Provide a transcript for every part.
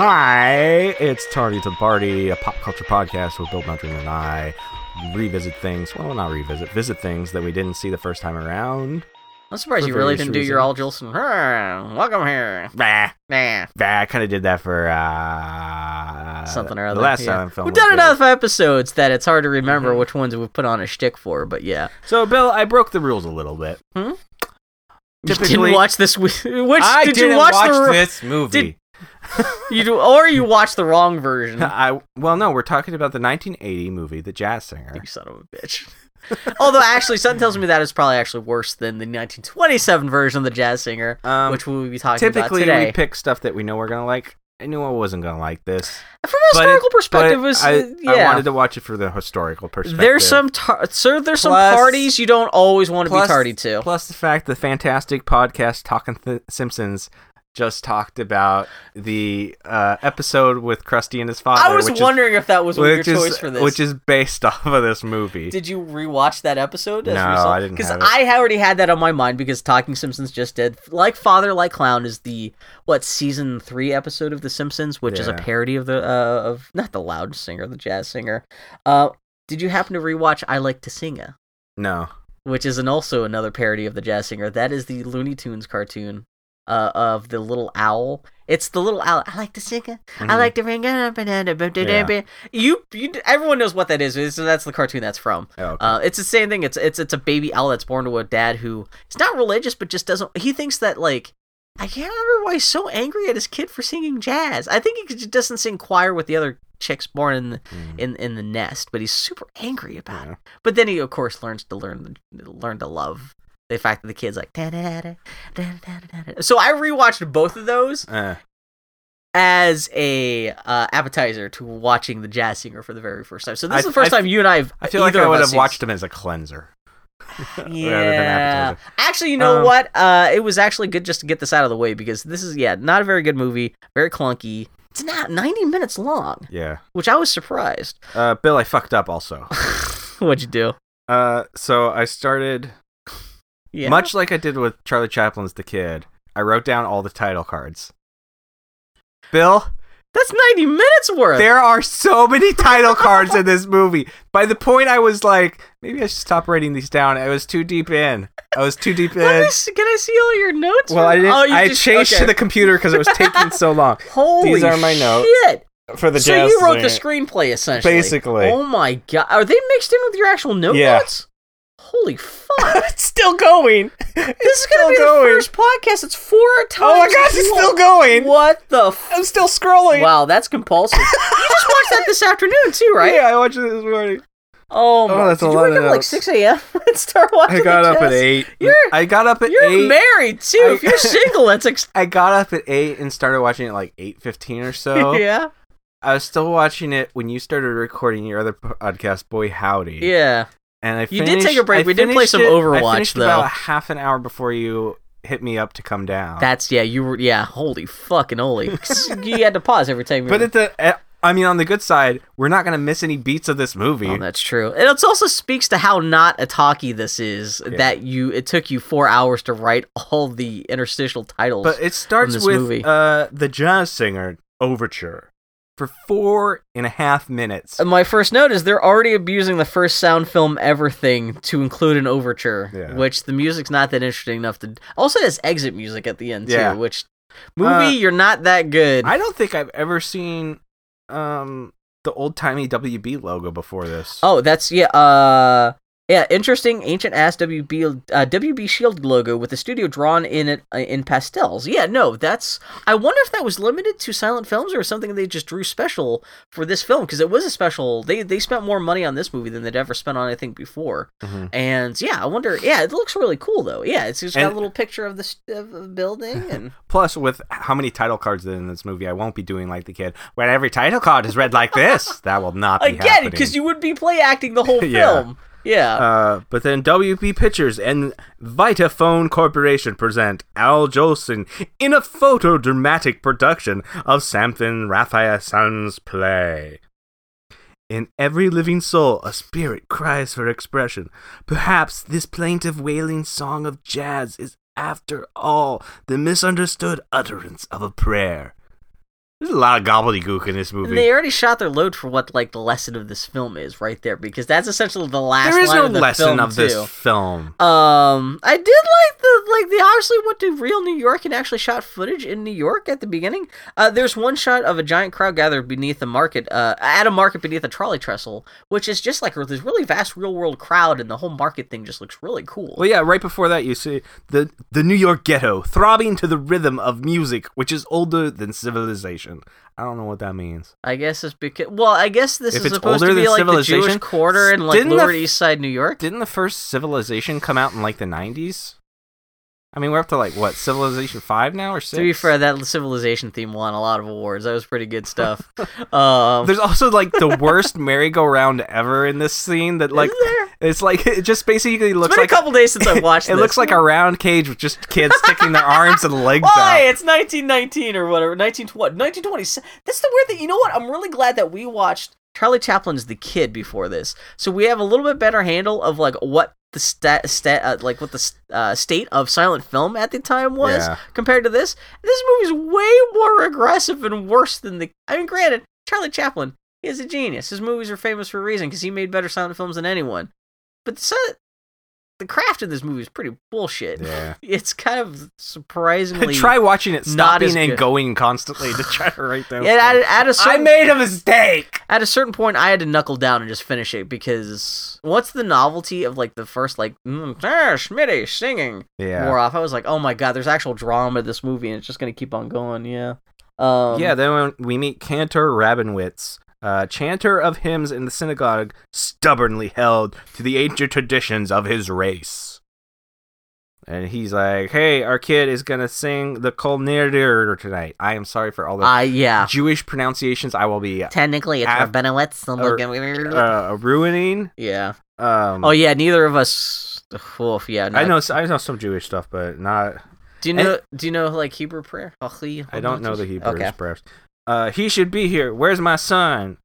Hi, it's Tardy to the Party, a pop culture podcast with Bill Bunting and I revisit things. Well, not revisit, visit things that we didn't see the first time around. I'm surprised For you really didn't do your Al Jolson. Welcome here. Bah, Nah. bah, I kind of did that for uh, Something or the other. last yeah. film. We've done good. enough episodes that it's hard to remember Mhm. which ones we've put on a shtick for, but yeah. So, Bill, I broke the rules a little bit. You Typically- didn't watch this. Which I did didn't you watch, watch the? this movie. You do, or you watch the wrong version. I well, no, we're talking about the 1980 movie, The Jazz Singer. You son of a bitch. Although actually, something tells me that is probably actually worse than the 1927 version of the Jazz Singer, Um, which we will be talking typically about today. we pick stuff that we know we're gonna like. I knew I wasn't gonna like this. From a historical it- perspective, is I, uh, yeah. I wanted to watch it for the historical perspective. There's some tar- so there's some parties you don't always want to be plus- tardy to. Plus the fact the fantastic podcast Talking Th- Simpsons just talked about the uh, episode with Krusty and his father. I was wondering if that was is, your which choice is, for this. which is based off of this movie. Did you rewatch that episode? No, I didn't Because. I already had that on my mind because Talking Simpsons just did. Like Father, Like Clown is the what season three episode of The Simpsons, which is a parody of the uh, of not the loud singer, the jazz singer. Uh, did you happen to rewatch I Like to Sing? no, Which is an also another parody of the jazz singer. That is the Looney Tunes cartoon. Uh, of the little owl. It's the little owl. I like to sing it. I Mhm. like to ring it. You, you, everyone knows what that is. So that's the cartoon that's from. Oh, okay. Uh, it's the same thing. It's it's it's a baby owl that's born to a dad who is not religious, but just doesn't. He thinks that like I can't remember why he's so angry at his kid for singing jazz. I think he just doesn't sing choir with the other chicks born in the, Mm. in in the nest, but he's super angry about Yeah. it. But then he of course learns to learn learn to love the fact that the kid's like. "Da-da-da-da. So I rewatched both of those Eh, as a uh, appetizer to watching the jazz singer for the very first time. So this I- is the first I- time you and I. Have, I feel like I would have watched him as a cleanser. Yeah. Actually, you know Um, what? Uh, it was actually good just to get this out of the way because this is yeah not a very good movie, very clunky. It's not 90 minutes long, Yeah. which I was surprised. Uh, Bill, I fucked up also. What'd you do? Uh, so I started Yeah. much like I did with Charlie Chaplin's The Kid. I wrote down all the title cards. Bill, That's 90 minutes worth. there are so many title cards in this movie. By the point I was like, maybe I should stop writing these down. I was too deep in. I was too deep in. can I see all your notes? Well, I didn't. Oh, I just- changed okay. to the computer because it was taking so long Holy These are my notes. shit. for the So you wrote the screenplay essentially. Basically. Oh my god. Are they mixed in with your actual Yeah. notes? Holy fuck. it's still going. this is gonna be going. the first podcast. It's four times. Oh my gosh, it's still going. What the f- I'm still scrolling. Wow, that's compulsive. you just watched that this afternoon too, right? Yeah, I watched it this morning. Oh, oh my. that's Did a you wake of up at like notes. 6 a.m. and start watching I got the up at jazz? eight. You're- I got up at You're eight. married too. I- if you're single, that's ex- I got up at eight and started watching it like eight fifteen or so. yeah, I was still watching it when you started recording your other podcast, Boy Howdy. yeah. And I You did take a break. I We did play some it- Overwatch, I finished though. about half an hour before you hit me up to come down. That's yeah. You were yeah. Holy fucking holy. you had to pause every time. But were- at the, I mean, on the good side, we're not gonna miss any beats of this movie. Oh, that's true. And it also speaks to how not a talkie this is. Yeah. That you it took you four hours to write all the interstitial titles. But it starts with uh, the jazz singer overture for four and a half minutes. My first note is they're already abusing the first sound film ever thing to include an overture, Yeah. which the music's not that interesting enough to. Also, has exit music at the end too, which movie Uh, you're not that good. I don't think I've ever seen um, the old timey WB logo before this. Oh, that's yeah. Uh, yeah. Interesting, ancient ass WB uh, WB Shield logo with the studio drawn in it uh, in pastels. Yeah, no, that's. I wonder if that was limited to silent films or something they just drew special for this film because it was a special. They they spent more money on this movie than they'd ever spent on anything before. Mhm. And yeah, I wonder. Yeah, it looks really cool though. Yeah, it's just got And- a little picture of the of the building and. Plus, with how many title cards in this movie, I won't be doing like the kid, where every title card is read like this. that will not be Again, because you would be play acting the whole film. Yeah. Uh, but then WB Pictures and Vitaphone Corporation present Al Jolson in a photodramatic production of Samson Raphaelson's play. In every living soul, a spirit cries for expression. Perhaps this plaintive wailing song of jazz is, after all, the misunderstood utterance of a prayer. There's a lot of gobbledygook in this movie. And they already shot their load for what like the lesson of this film is right there because that's essentially the last. there is no of the lesson film, of this film. Um, I did like the like they obviously went to real New York and actually shot footage in New York at the beginning. Uh, there's one shot of a giant crowd gathered beneath a market, uh, at a market beneath a trolley trestle, which is just like this really vast real world crowd, and the whole market thing just looks really cool. Well, yeah, right before that, you see the the New York ghetto throbbing to the rhythm of music, which is older than civilization. I don't know what that means. I guess it's because well, I guess this If is supposed to be like the civilization, Jewish quarter in like didn't the Lower East Side New York. Didn't the first civilization come out in like the '90s? I mean, we're up to like what Civilization Five now or six? To be fair, that civilization theme won a lot of awards. That was pretty good stuff. um, There's also like the worst merry-go-round ever in this scene. That like it's like it just basically It's looks been like a couple days since I watched. it this. looks like a round cage with just kids sticking their arms and legs Why? out. It's 1919 or whatever. 1920. 1920. That's the weird thing. You know what? I'm really glad that we watched Charlie Chaplin's The Kid before this, so we have a little bit better handle of like what the stat, stat uh, like what the uh, state of silent film at the time was Yeah. compared to this. This movie's way more aggressive and worse than the. I mean, granted, Charlie Chaplin is a genius. His movies are famous for a reason because he made better silent films than anyone. But the, the craft in this movie is pretty bullshit. Yeah. It's kind of surprisingly. Try watching it, stopping and going constantly to try to write down. Yeah, at, at a I certain made a mistake. at a certain point, I had to knuckle down and just finish it because what's the novelty of like the first like mm, ah, Schmitty singing Yeah. more off? I was like, oh my god, there's actual drama in this movie, and it's just gonna keep on going. Yeah. Um, yeah, then when we meet Cantor Rabinowitz, uh, chanter of hymns in the synagogue, stubbornly held to the ancient traditions of his race. And he's like, "Hey, our kid is gonna sing the Kol Nidre tonight. I am sorry for all the I yeah. Jewish pronunciations. I will be Technically, it's Af- Rabinowitz. Or- uh, ruining." yeah. Um, Oh yeah. Neither of us. Oof, yeah. I know I know some Jewish stuff, but not. Do you know? do you know like Hebrew prayer? I don't know the Hebrew Okay. prayers. Uh, he should be here. Where's my son?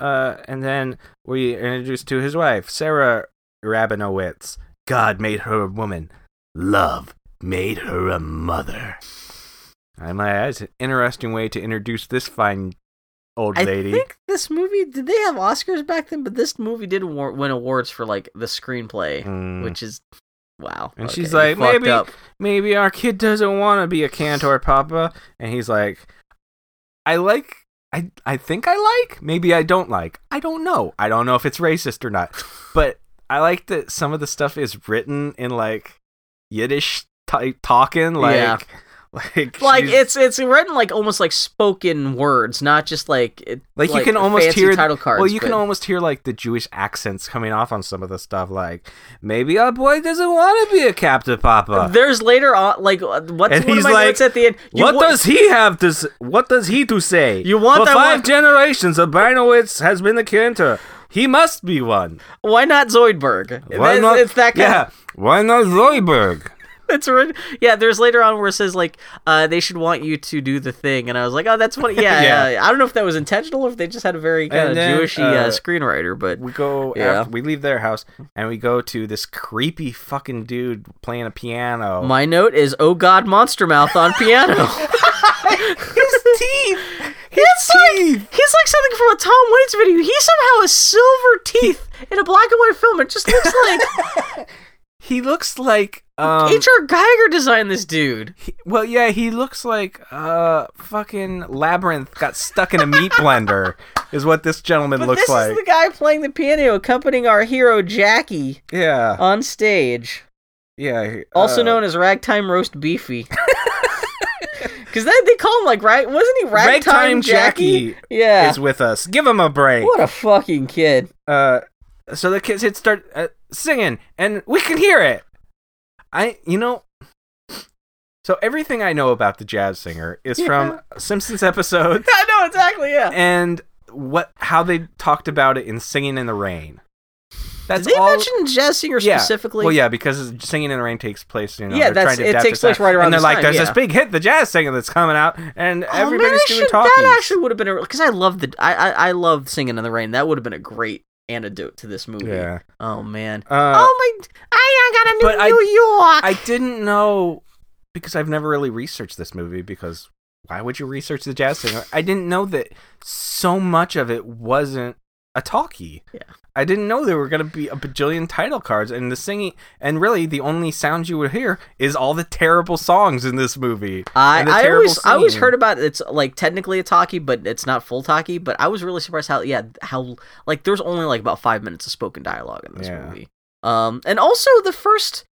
Uh, and then we introduced to his wife, Sarah Rabinowitz. God made her a woman. Love made her a mother. I might that's an interesting way to introduce this fine old lady. I think this movie did they have Oscars back then, but this movie did award, win awards for like the screenplay, Mm. which is wow. And Okay, she's like, maybe, up. maybe our kid doesn't want to be a cantor, Papa. And he's like, I like, I, I think I like. Maybe I don't like. I don't know. I don't know if it's racist or not. But I like that some of the stuff is written in like Yiddish type talking, like, Yeah. Like, like she's- it's it's written like almost like spoken words, not just like it, Like, you can almost hear title cards. Well, you can almost hear like the Jewish accents coming off on some of the stuff. Like maybe our boy doesn't want to be a captain, Papa. There's later on like uh, what's And one he's of my like, notes at the end? What does he have to? s- What does he to say? You want For that five one- generations, a Barnowitz has been the cantor. He must be one. Why not Zoidberg? Why not? It's that kind yeah. Why not Zoidberg? It's ori- yeah. There's later on where it says like uh, they should want you to do the thing, and I was like, oh, that's funny. Yeah, Yeah. yeah. I don't know if that was intentional or if they just had a very kind of then, Jewishy uh, uh, screenwriter, but We go. Yeah. After, we leave their house and we go to this creepy fucking dude playing a piano. my note is oh god, monster mouth on piano. his teeth. He's like he's like something from a Tom Waits video. He somehow has silver teeth in a black and white film. It just looks like He looks like um. H.R. Giger designed this dude. he- well, yeah, he looks like uh fucking labyrinth got stuck in a meat blender. Is what this gentleman But looks this like. This is the guy playing the piano, accompanying our hero Jackie Yeah, on stage. yeah. he- also uh, known as Ragtime Roast Beefy. Because they, they call him like right, wasn't he Ragtime, Ragtime Jackie? Jackie Yeah. is with us. Give him a break. What a fucking kid. Uh, so the kids hit start uh, singing, and we can hear it. I, you know. So everything I know about the jazz singer is from Simpsons episodes I know exactly. Yeah. and what how they talked about it in Singing in the Rain. That's Did they all. mention jazz singer Yeah. specifically? Well, yeah, because Singing in the Rain takes place. You know, Yeah, that's- trying to it takes place right around And they're like, time, "There's yeah. this big hit, the jazz singer that's coming out, and Oh, everybody's man, I doing should- talkies." That actually would have been because I love the I, I I love singing in the rain. That would have been a great antidote to this movie. yeah. Oh man. Uh, oh my! I got a new but I- New York. I didn't know because I've never really researched this movie because why would you research the jazz singer? I didn't know that so much of it wasn't a talkie. Yeah. I didn't know there were going to be a bajillion title cards and the singing and really the only sound you would hear is all the terrible songs in this movie. I, I always I always heard about it's like technically a talkie, but it's not full talkie. But I was really surprised how yeah how like there's only like about five minutes of spoken dialogue in this Yeah. movie. Um, and also the first.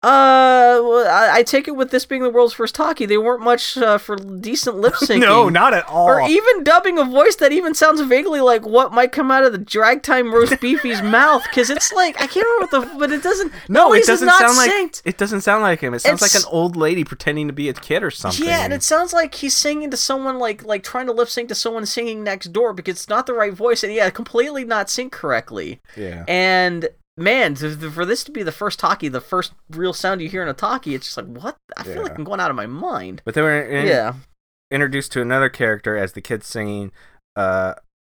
Uh, well, I, I take it with this being the world's first talkie, they weren't much uh, for decent lip syncing. No, not at all. or even dubbing a voice that even sounds vaguely like what might come out of the drag time roast beefy's mouth because it's like I can't remember what the but it doesn't no, it doesn't not sound like it doesn't sound like him. It sounds like an old lady pretending to be a kid or something. Yeah, and it sounds like he's singing to someone like like trying to lip sync to someone singing next door because it's not the right voice and yeah, completely not synced correctly. yeah. And man, to, to- for this to be the first talkie, the first real sound you hear in a talkie, it's just like what? I feel like I'm going out of my mind. But they were in, Yeah. introduced to another character as the kids singing uh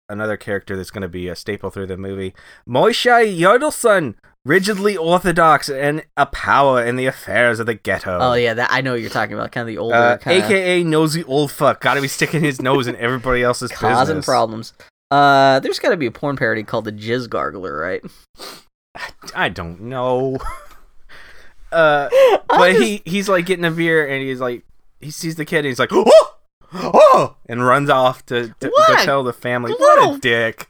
another character that's going to be a staple through the movie. Moisha Yudelson, rigidly orthodox and a power in the affairs of the ghetto. Oh yeah, that I know what you're talking about. Kind of the older, Uh, kind AKA nosy old fuck, gotta be sticking his nose in everybody else's causing business. problems. Uh, there's got to be a porn parody called the Jizz Gargler, right? I don't know. uh, but just- he he's like getting a beer and he's like he sees the kid and he's like oh oh and runs off to, to, tell the family what a dick.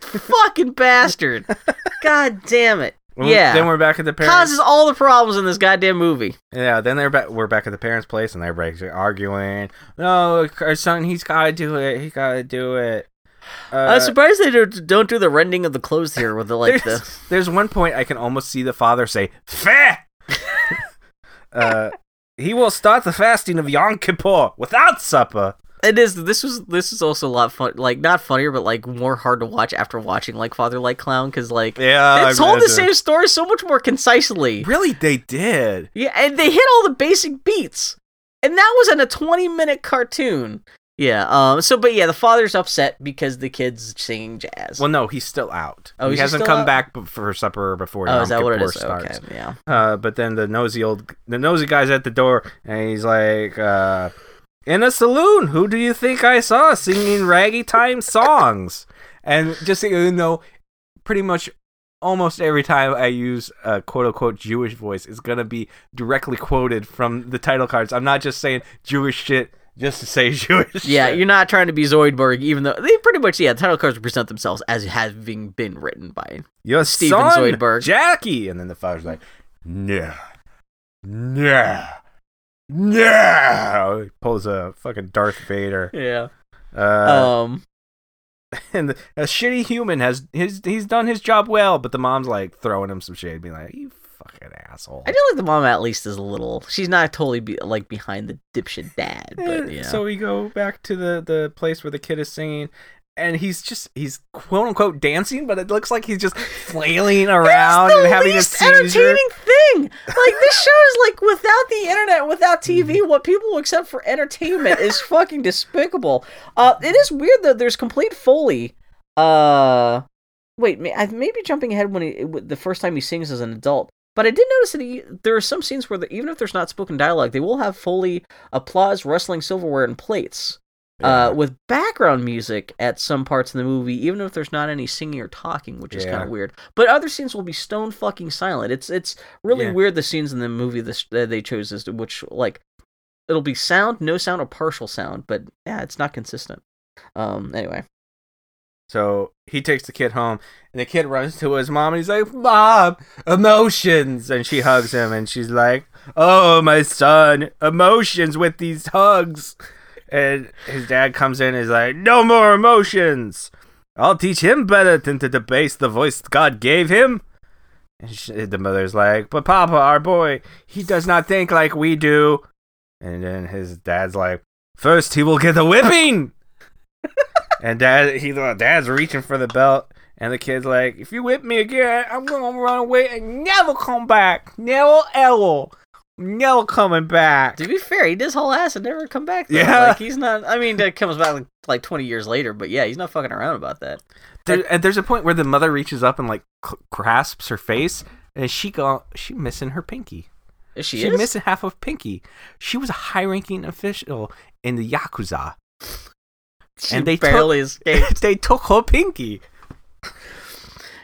fucking bastard. God damn it. Well, Yeah. Then we're back at the parents. Causes all the problems in this goddamn movie. Yeah. Then they're back. We're back at the parents' place and everybody's arguing. No, our son, he's gotta do it. He gotta do it. Uh, I'm surprised they don't, don't the rending of the clothes here with the like there's, the. there's one point I can almost see the father say, "Fair." uh, he will start the fasting of Yom Kippur without supper. It is. This was. This is also a lot fun. Like not funnier, but like more hard to watch after watching like Father Like Clown because like Yeah, it told the same story so much more concisely. Really, they did. Yeah, and they hit all the basic beats, and that was in a 20 minute cartoon. Yeah. Um. So, but yeah, the father's upset because the kid's singing jazz. Well, no, he's still out. Oh, he he hasn't come out? back b- for supper before oh, Yom is that what it starts. Okay. Yeah. Uh, but then the nosy old, the nosy guy's at the door, and he's like, uh, "In a saloon, who do you think I saw singing raggy time songs?" And just so you know, pretty much almost every time I use a quote unquote Jewish voice is gonna be directly quoted from the title cards. I'm not just saying Jewish shit just to say Jewish. Yeah, you're not trying to be Zoidberg, even though they pretty much yeah, the title cards present themselves as having been written by. Your Steven son, Zoidberg. Jackie. And then the father's like, no, no, no. He pulls a fucking Darth Vader. Yeah. Uh, Um. and the, a shitty human has his he's done his job well, but the mom's like throwing him some shade, being like, "You asshole." I feel like the mom at least is a little. She's not totally be, like behind the dipshit dad, but Eh, yeah. So we go back to the the place where the kid is singing. And he's just he's quote unquote dancing, but it looks like he's just flailing around the and having a least seizure. entertaining thing. Like this show is like without the internet, without Mm-hmm. TV, what people accept for entertainment is fucking despicable. Uh, it is weird though. there's complete foley. Uh, wait, may- I may be jumping ahead when he the first time he sings as an adult. But I did notice that he, there are some scenes where the, even if there's not spoken dialogue, they will have foley applause, wrestling silverware, and plates uh, with background music at some parts in the movie, even if there's not any singing or talking, which is Yeah. kind of weird. But other scenes will be stone fucking silent. It's it's really Yeah. weird the scenes in the movie that they chose as to which like it'll be sound, no sound, or partial sound. But yeah, it's not consistent. Um. Anyway, So he takes the kid home, and the kid runs to his mom, and he's like, "Mom, emotions!" And she hugs him, and she's like, "Oh, my son, emotions with these hugs." And his dad comes in, and is like, "No more emotions. I'll teach him better than to debase the voice God gave him." And she, the mother's like, "But Papa, our boy, he does not think like we do." And then his dad's like, First, he will get a whipping." And dad, he dad's reaching for the belt, and the kid's like, "If you whip me again, I'm gonna run away and never come back. Never ever, never coming back." to be fair, he does whole ass and never come back. Though. Yeah. like he's not. I mean, that comes back like, like twenty years later, but yeah, he's not fucking around about that. There, and there's a point where the mother reaches up and like grasps her face, and she go, she missing her pinky. She She's is? missing half of Pinky. She was a high-ranking official in the Yakuza. She and they barely escaped. they took her Pinky.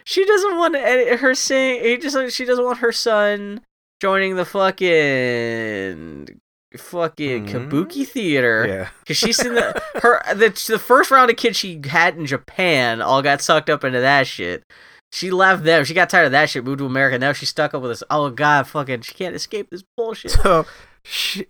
She doesn't want any- her saying. He just she doesn't want her son joining the fucking fucking Mhm. kabuki theater. Yeah. Cause she's in the her the the first round of kids she had in Japan all got sucked up into that shit. She left them. She got tired of that shit. Moved to America. Now she's stuck up with this. Oh god, fucking. She can't escape this bullshit. So she,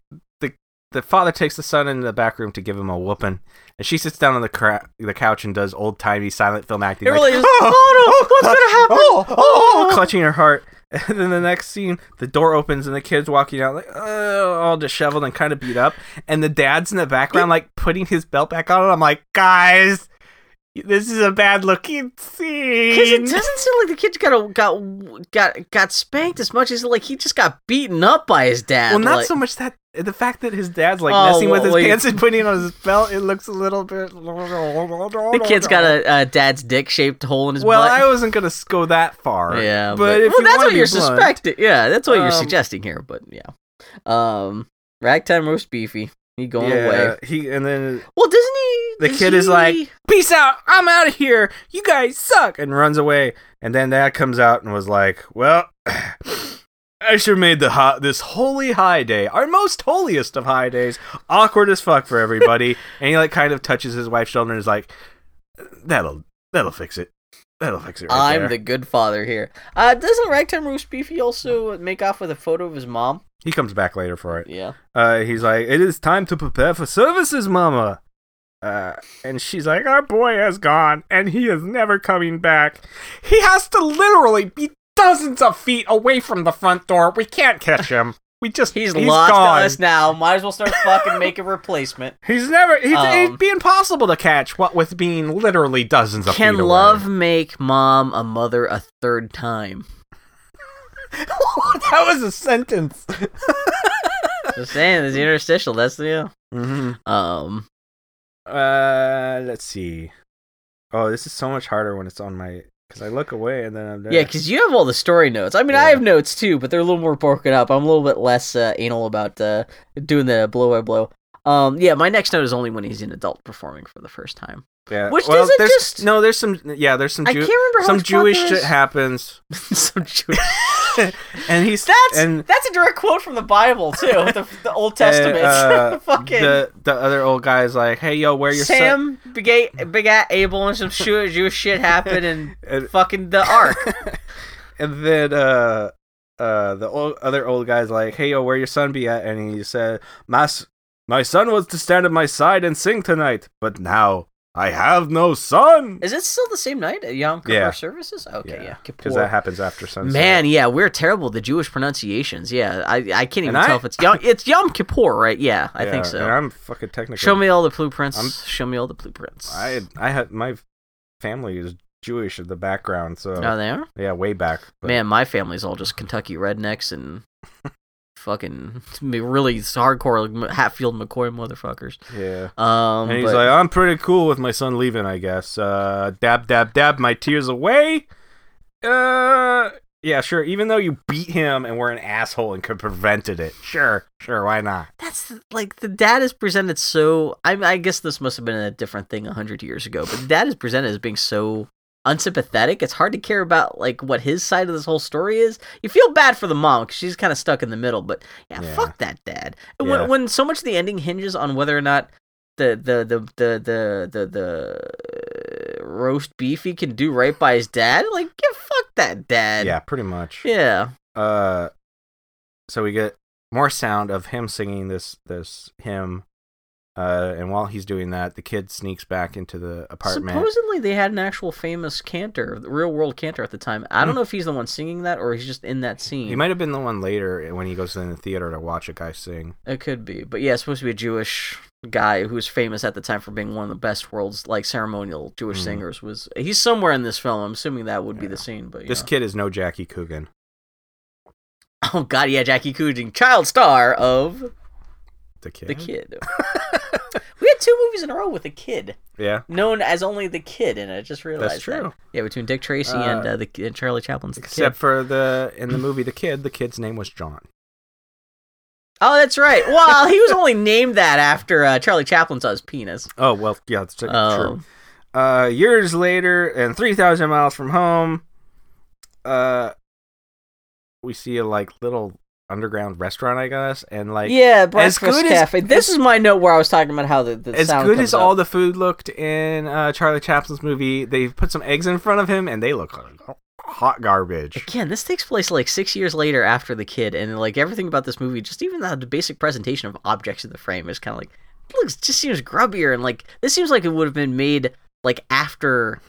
the the father takes the son into the back room to give him a whooping, and she sits down on the cra- the couch and does old timey silent film acting. It like, really is. Oh, no, what's gonna happen? Oh, oh, Oh. clutching her heart. And then the next scene, the door opens and the kid's walking out like uh, all disheveled and kind of beat up, and the dad's in the background like putting his belt back on. And I'm like, guys, this is a bad looking scene. Because it doesn't seem like the kid got a, got got got spanked as much as like he just got beaten up by his dad. Well, not like- so much that the fact that his dad's like Oh, messing with well, his well, pants and putting it on his belt. It looks a little bit. The kid's got a, a dad's dick shaped hole in his Well, butt. I wasn't gonna go that far. yeah, but, if well, that's what you're blunt- suspecting. Yeah, that's what you're Um, suggesting here. But yeah, um, ragtime roast beefy. He going yeah, away. he and then Well, doesn't he? The kid is like- peace out. I'm out of here. You guys suck, and runs away. And then dad comes out and was like, well. I sure made the hot this holy high day, our most holiest of high days, awkward as fuck for everybody. and he like kind of touches his wife's shoulder and is like, "That'll that'll fix it. That'll fix it." Right I'm there." the good father here. Uh, doesn't ragtime roast beefy also make off with a photo of his mom? He comes back later for it. Yeah. Uh, he's like, "It is time to prepare for services, Mama." Uh, and she's like, "Our boy has gone, and he is never coming back. He has to literally be dozens of feet away from the front door. We can't catch him. We just He's, he's lost gone. us now. Might as well start fucking making a replacement. He's never. He's, Um, it'd be impossible to catch. What with being literally dozens of Can feet away. love make mom a mother a third time? that was a sentence. Just saying, there's the interstitial. That's the yeah. hmm um. Uh, let's see. Oh, this is so much harder when it's on my because I look away and then I'm there. Yeah, because you have all the story notes. I mean, I have notes too, but they're a little more broken up. I'm a little bit less uh, anal about uh, doing the blow by blow. Um, yeah, my next note is only when he's an adult performing for the first time. Yeah. Which well, doesn't there's, just- no. There's some. Yeah, there's some. I can't remember how some Jewish shit happens, Some Jewish. and he's That's and that's a direct quote from the Bible too, the, the Old Testament. and, uh, Fucking the the other old guy's like, hey yo, where your son? Sam, big A, big at Abel, and some Jew- Jewish shit happened, and And, fucking the Ark. and then uh uh the old, other old guy's like, hey yo, where your son be at? And he said, my my son was to stand at my side and sing tonight, but now I have no son. Is it still the same night at Yom Kippur Yeah. services? Okay, yeah, because Kippur. that happens after sunset. Man, yeah, we're terrible. The Jewish pronunciations. Yeah, I, I can't even And I- tell if it's Yom, it's Yom Kippur, right? Yeah, I Yeah, think so. I'm fucking technical. Show me all the blueprints. I'm- Show me all the blueprints. I I had my family is Jewish in the background, so oh, they are. yeah, way back. But Man, my family's all just Kentucky rednecks and fucking really hardcore like Hatfield McCoy motherfuckers. yeah. Um, And he's but- like, I'm pretty cool with my son leaving, I guess. Uh, dab, dab, dab, my tears away. Uh, yeah, sure. Even though you beat him and were an asshole and could prevented it, sure, sure, why not? that's like the dad is presented so. I, I guess this must have been a different thing a hundred years ago, but the dad is presented as being so unsympathetic. It's hard to care about like what his side of this whole story is. You feel bad for the mom because she's kind of stuck in the middle. But yeah, Yeah. fuck that dad. And Yeah. When when so much of the ending hinges on whether or not the the the the the the, the roast beef he can do right by his dad, like yeah, fuck that dad. yeah, pretty much. Yeah. Uh, so we get more sound of him singing this this hymn. Uh, and while he's doing that, the kid sneaks back into the apartment. Supposedly they had an actual famous cantor, real world cantor at the time. I don't Hmm. know if he's the one singing that or he's just in that scene. He might have been the one later when he goes in the theater to watch a guy sing. It could be, but yeah, it's supposed to be a Jewish guy who was famous at the time for being one of the best world's like ceremonial Jewish Hmm. singers. Was he's somewhere in this film? I'm assuming that would be the scene. But This yeah. kid is no Jackie Coogan. oh god, yeah, Jackie Coogan, child star of The kid. The Kid. we had two movies in a row with a kid Yeah, known as only the Kid, and I just realized that's true. that. Yeah, between Dick Tracy Uh, and uh, the and Charlie Chaplin's Except Kid. for the in the movie The Kid, the kid's name was John. Oh, that's right. Well, he was only named that after uh, Charlie Chaplin saw his penis. Oh well, yeah, that's true. Oh. Uh, years later, and three thousand miles from home, uh, we see a like little underground restaurant, I guess, and like yeah, breakfast good as- cafe. this is my note where I was talking about how the, the as sound good comes as up. all the food looked in uh, Charlie Chaplin's movie, they put some eggs in front of him, and they look like hot garbage. Again, this takes place like six years later after the kid, and like everything about this movie, just even the, the basic presentation of objects in the frame is kind of like it looks just seems grubbier, and like this seems like it would have been made like after,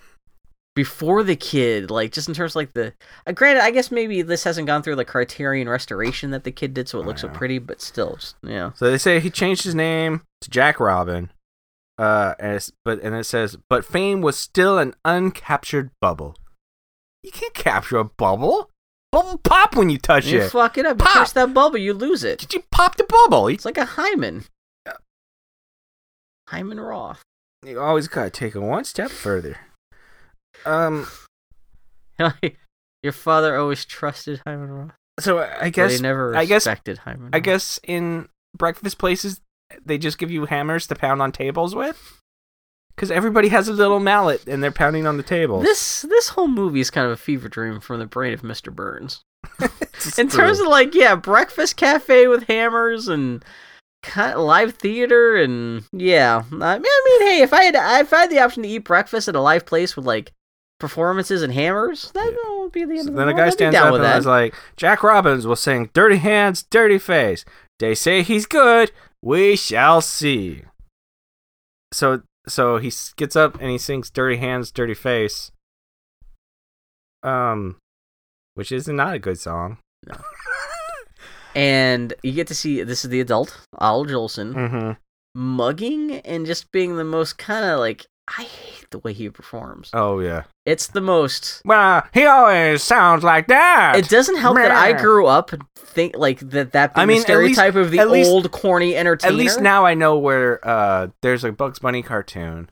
before the kid, like just in terms of like the. Uh, granted, I guess maybe this hasn't gone through the Criterion restoration that the kid did, so it looks so pretty, but still, just, yeah. So they say he changed his name to Jack Robin, uh, and it's, but and it says, but fame was still an uncaptured bubble. You can't capture a bubble. Bubble pop when you touch You it. fuck it up, you touch that bubble, you lose it. Did you pop the bubble? You, It's like a hymen. Hyman Roth. you always gotta take it one step further. Um. Your father always trusted Hyman Roth. So I guess he never I guess- respected Hyman. I Roth. guess in breakfast places they just give you hammers to pound on tables with. Because everybody has a little mallet and they're pounding on the table. this this whole movie is kind of a fever dream from the brain of Mr. Burns. In true. terms of like, yeah, breakfast cafe with hammers and live theater and yeah. I mean, I mean, hey, if I had if I had the option to eat breakfast at a live place with like performances and hammers, that Yeah. would be the end So of the then a guy I'd stands up with and that. is like, Jack Robbins will sing Dirty Hands, Dirty Face. They say he's good. We shall see. So so he gets up and he sings Dirty Hands, Dirty Face. Um which is not a good song. and you get to see this is the adult Al Jolson Mm-hmm. mugging and just being the most kind of like I hate the way he performs. Oh yeah. It's the most. Well, he always sounds like that. It doesn't help that I grew up think like that. That being I mean, the at least- stereotype of the at least- old corny entertainer. At least now I know where uh there's a Bugs Bunny cartoon.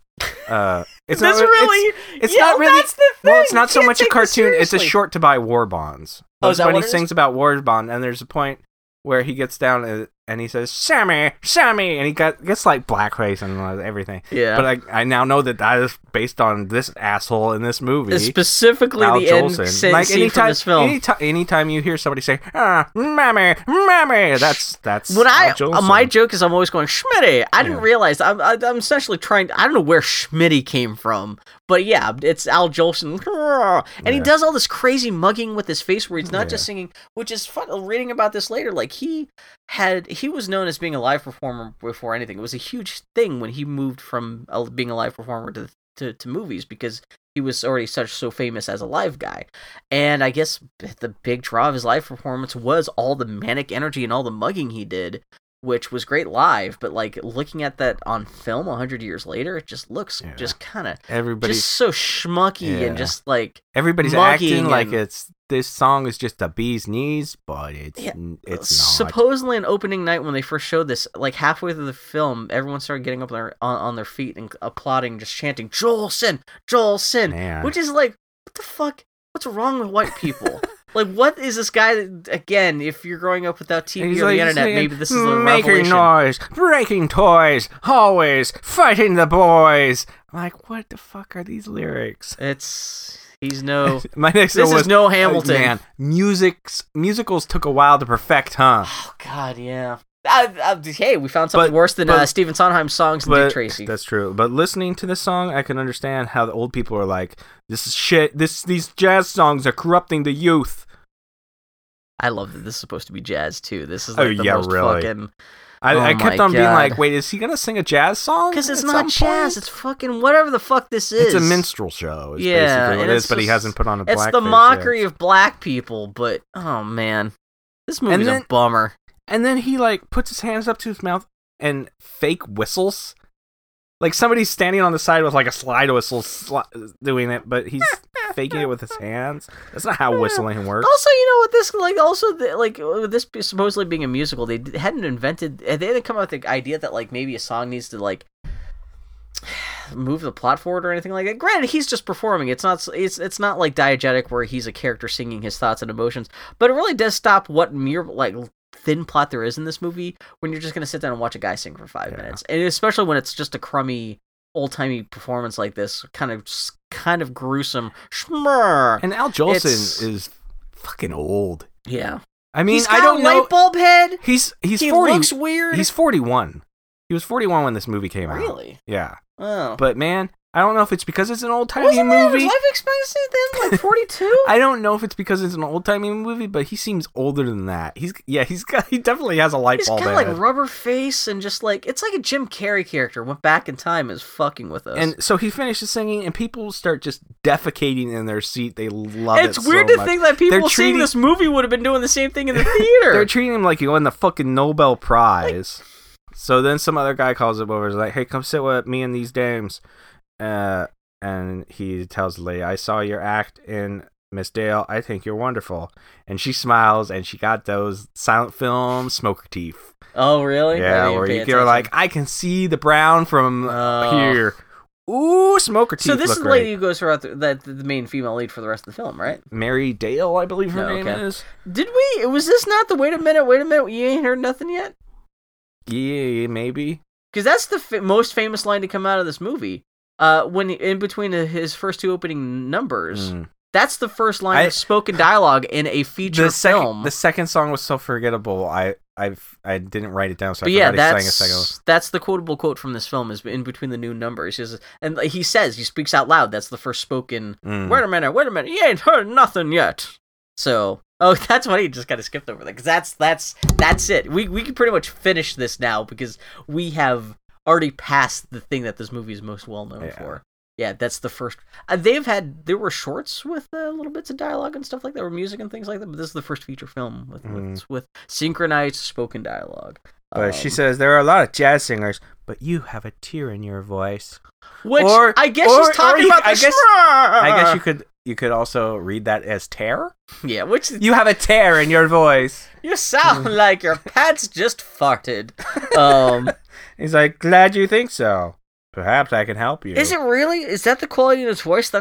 Uh it's not really. it's, it's yeah, not really That's the thing. Well, it's not You so much a cartoon. It's a short to buy war bonds. Oh, Bugs is that Bunny what it is? sings about war bond, and there's a point where he gets down and, he says, "Sammy, Sammy," and he got gets like blackface and uh, everything. Yeah. But I I now know that that is based on this asshole in this movie. specifically Al the end Jolson. scene like from anytime, this film. anytime, anytime you hear somebody say "ah, mammy, mammy," that's that's when I Jolson. my joke is I'm always going Schmitty. I didn't Yeah. realize I'm I'm essentially trying. I don't know where Schmitty came from, but yeah, it's Al Jolson, and he does all this crazy mugging with his face where he's not just singing, which is fun. Uh, reading about this later, like he had he was known as being a live performer before anything. It was a huge thing when he moved from being a live performer to, to to movies because he was already such so famous as a live guy. And I guess the big draw of his live performance was all the manic energy and all the mugging he did, which was great live. But like looking at that on film a hundred years later, it just looks Yeah. just kind of everybody's just so schmucky Yeah. and just like everybody's acting like it's this song is just a bee's knees, but it's Yeah, uh, it's not. supposedly an opening night when they first showed this, like halfway through the film, everyone started getting up on their, on, on their feet and applauding, just chanting "Jolson, Jolson," Man. which is like, what the fuck? What's wrong with white people? like, what is this guy? That, again, if you're growing up without TV He's or like the internet, singing, maybe this is the mm, making revelation. noise, breaking toys, always fighting the boys. I'm like, what the fuck are these lyrics? It's he's no. My next this one was is no oh, Hamilton. man, music's musicals took a while to perfect, huh? Oh God, yeah. Uh, uh, hey, we found something But- worse than but- uh, Stephen Sondheim's songs and Dick Tracy. that's true. But listening to this song, I can understand how the old people are like, "This is shit. This these jazz songs are corrupting the youth." I love that this is supposed to be jazz too. This is Oh, the yeah, most really. fucking I, Oh I kept on being like, "Wait, is he gonna sing a jazz song?" because it's not jazz. point? It's fucking whatever the fuck this is. It's a minstrel show. Is Yeah, basically what it's is. But he hasn't put on a It's the yet. mockery of black people, but oh man, this movie's then- a bummer. And then he like puts his hands up to his mouth and fake whistles. Like somebody's standing on the side with like a slide whistle sli- doing it, but he's faking it with his hands. That's not how whistling works. Also, you know what this like? Also, the, like with this be- supposedly being a musical, they hadn't invented. They didn't come up with the idea that like maybe a song needs to like move the plot forward or anything like that. Granted, he's just performing. It's not. It's it's not like diegetic where he's a character singing his thoughts and emotions. But it really does stop what mere like thin plot there is in this movie when you're just gonna sit down and watch a guy sing for five Yeah. minutes, and especially when it's just a crummy old timey performance like this, kind of kind of gruesome. Schmurr. And Al Jolson It's- is fucking old. Yeah, I mean, I don't a know. light bulb head. He's he's he forty. looks weird. He's forty one. He was forty one when this movie came out. really. Yeah, Oh, but man, I don't know if it's because it's an old timey movie. life expectancy then like forty two? I don't know if it's because it's an old timey movie, but he seems older than that. He's yeah, he's got he definitely has a light He's bulb got head. like rubber face and just like it's like a Jim Carrey character went back in time and is fucking with us. and so he finishes singing, and people start just defecating in their seat. They love it. it's weird so to much. think that people They're seeing treating- this movie would have been doing the same thing in the theater. They're treating him like he won the fucking Nobel Prize. so then some other guy calls him over. He's like, "Hey, come sit with me and these dames." Uh, and he tells lady, "I saw your act in Miss Dale. I think you're wonderful." And she smiles, and she got those silent film smoker teeth. oh, really? Yeah, where you attention. like, "I can see the brown from Oh. here." Ooh, smoker teeth. So this is the lady who goes throughout the, the, the main female lead for the rest of the film, right? Mary Dale, I believe her No, name okay. is. Did we? Was this not the? Wait a minute! Wait a minute! You ain't heard nothing yet? Yeah, maybe. Because that's the f- most famous line to come out of this movie. Uh, when in between his first two opening numbers, Mm. that's the first line I- of spoken dialogue in a feature the second, film. The second song was so forgettable. I I I didn't write it down, so I yeah, forgot he sang a second. that's that's the quotable quote from this film is in between the new numbers. He says, and he says he speaks out loud. That's the first spoken. Mm. Wait a minute, wait a minute, you ain't heard nothing yet. So, oh, that's why he just kind of skipped over that because that's that's that's it. We we can pretty much finish this now because we have already past the thing that this movie is most well known Yeah. for. Yeah, that's the first. Uh, they've had there were shorts with uh, little bits of dialogue and stuff like that, or music and things like that. But this is the first feature film with Mm. with, with synchronized spoken dialogue. But she Um, says there are a lot of jazz singers, but you have a tear in your voice. Which Or- I guess or- she's talking or about the I guess- I guess you could you could also read that as tear. Yeah, which you, have a tear in your voice. You sound like your pants just farted. Um, He's like, glad you think so. Perhaps I can help you. is it really? Is that the quality in his voice? The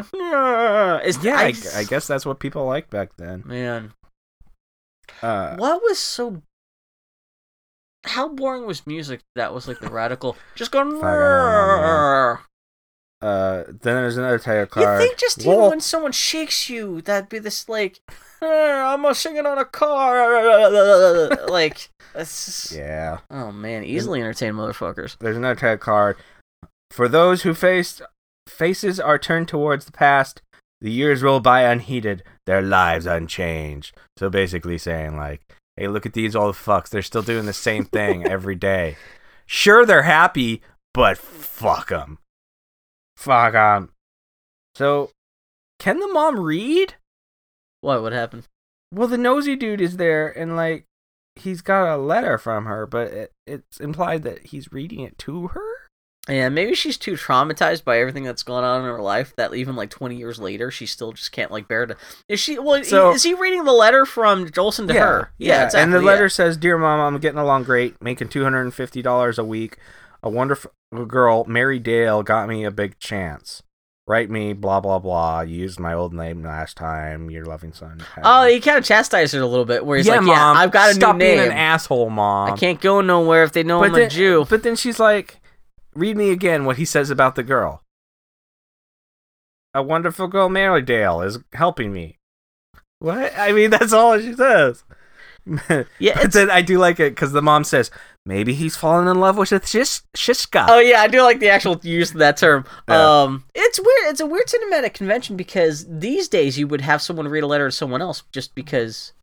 is Yeah, I, I, I guess that's what people liked back then. man. Uh, What was so? How boring was music? That was like the radical. Just going. Fuck, I don't know, uh, then there's another title card. You think just even Well, when someone shakes you, that'd be this like, "Eh, I'm a singing on a car, like, that's just- yeah. oh man, easily entertain motherfuckers. There's another title card. For those who faced faces are turned towards the past, the years roll by unheeded, their lives unchanged. So basically saying like, hey, look at these old fucks. They're still doing the same thing every day. Sure, they're happy, but fuck them. Fuck on. So, can the mom read? What? What happened? Well, the nosy dude is there, and like, he's got a letter from her, but it, it's implied that he's reading it to her. Yeah, maybe she's too traumatized by everything that's gone on in her life that even like 20 years later, she still just can't like bear to. Is she? Well, So- is he reading the letter from Jolson to her? Yeah, exactly, and the yeah. letter says, "Dear Mom, I'm getting along great, making two hundred and fifty dollars a week. A wonderful girl, Mary Dale, got me a big chance. Write me, blah blah blah. You used my old name last time. Your loving son." Oh, he kind of chastised her a little bit, where he's yeah, like, mom, "Yeah, I've got a stop new being name. an asshole, mom. I can't go nowhere if they know But I'm then, a Jew." But then she's like, "Read me again what he says about the girl. A wonderful girl, Mary Dale, is helping me. What? I mean, that's all she says." Yeah, but it's- then I do like it because the mom says maybe he's fallen in love with Shis- Shiska. Oh yeah, I do like the actual use of that term. Yeah. Um, it's weird. It's a weird cinematic convention because these days you would have someone read a letter to someone else just because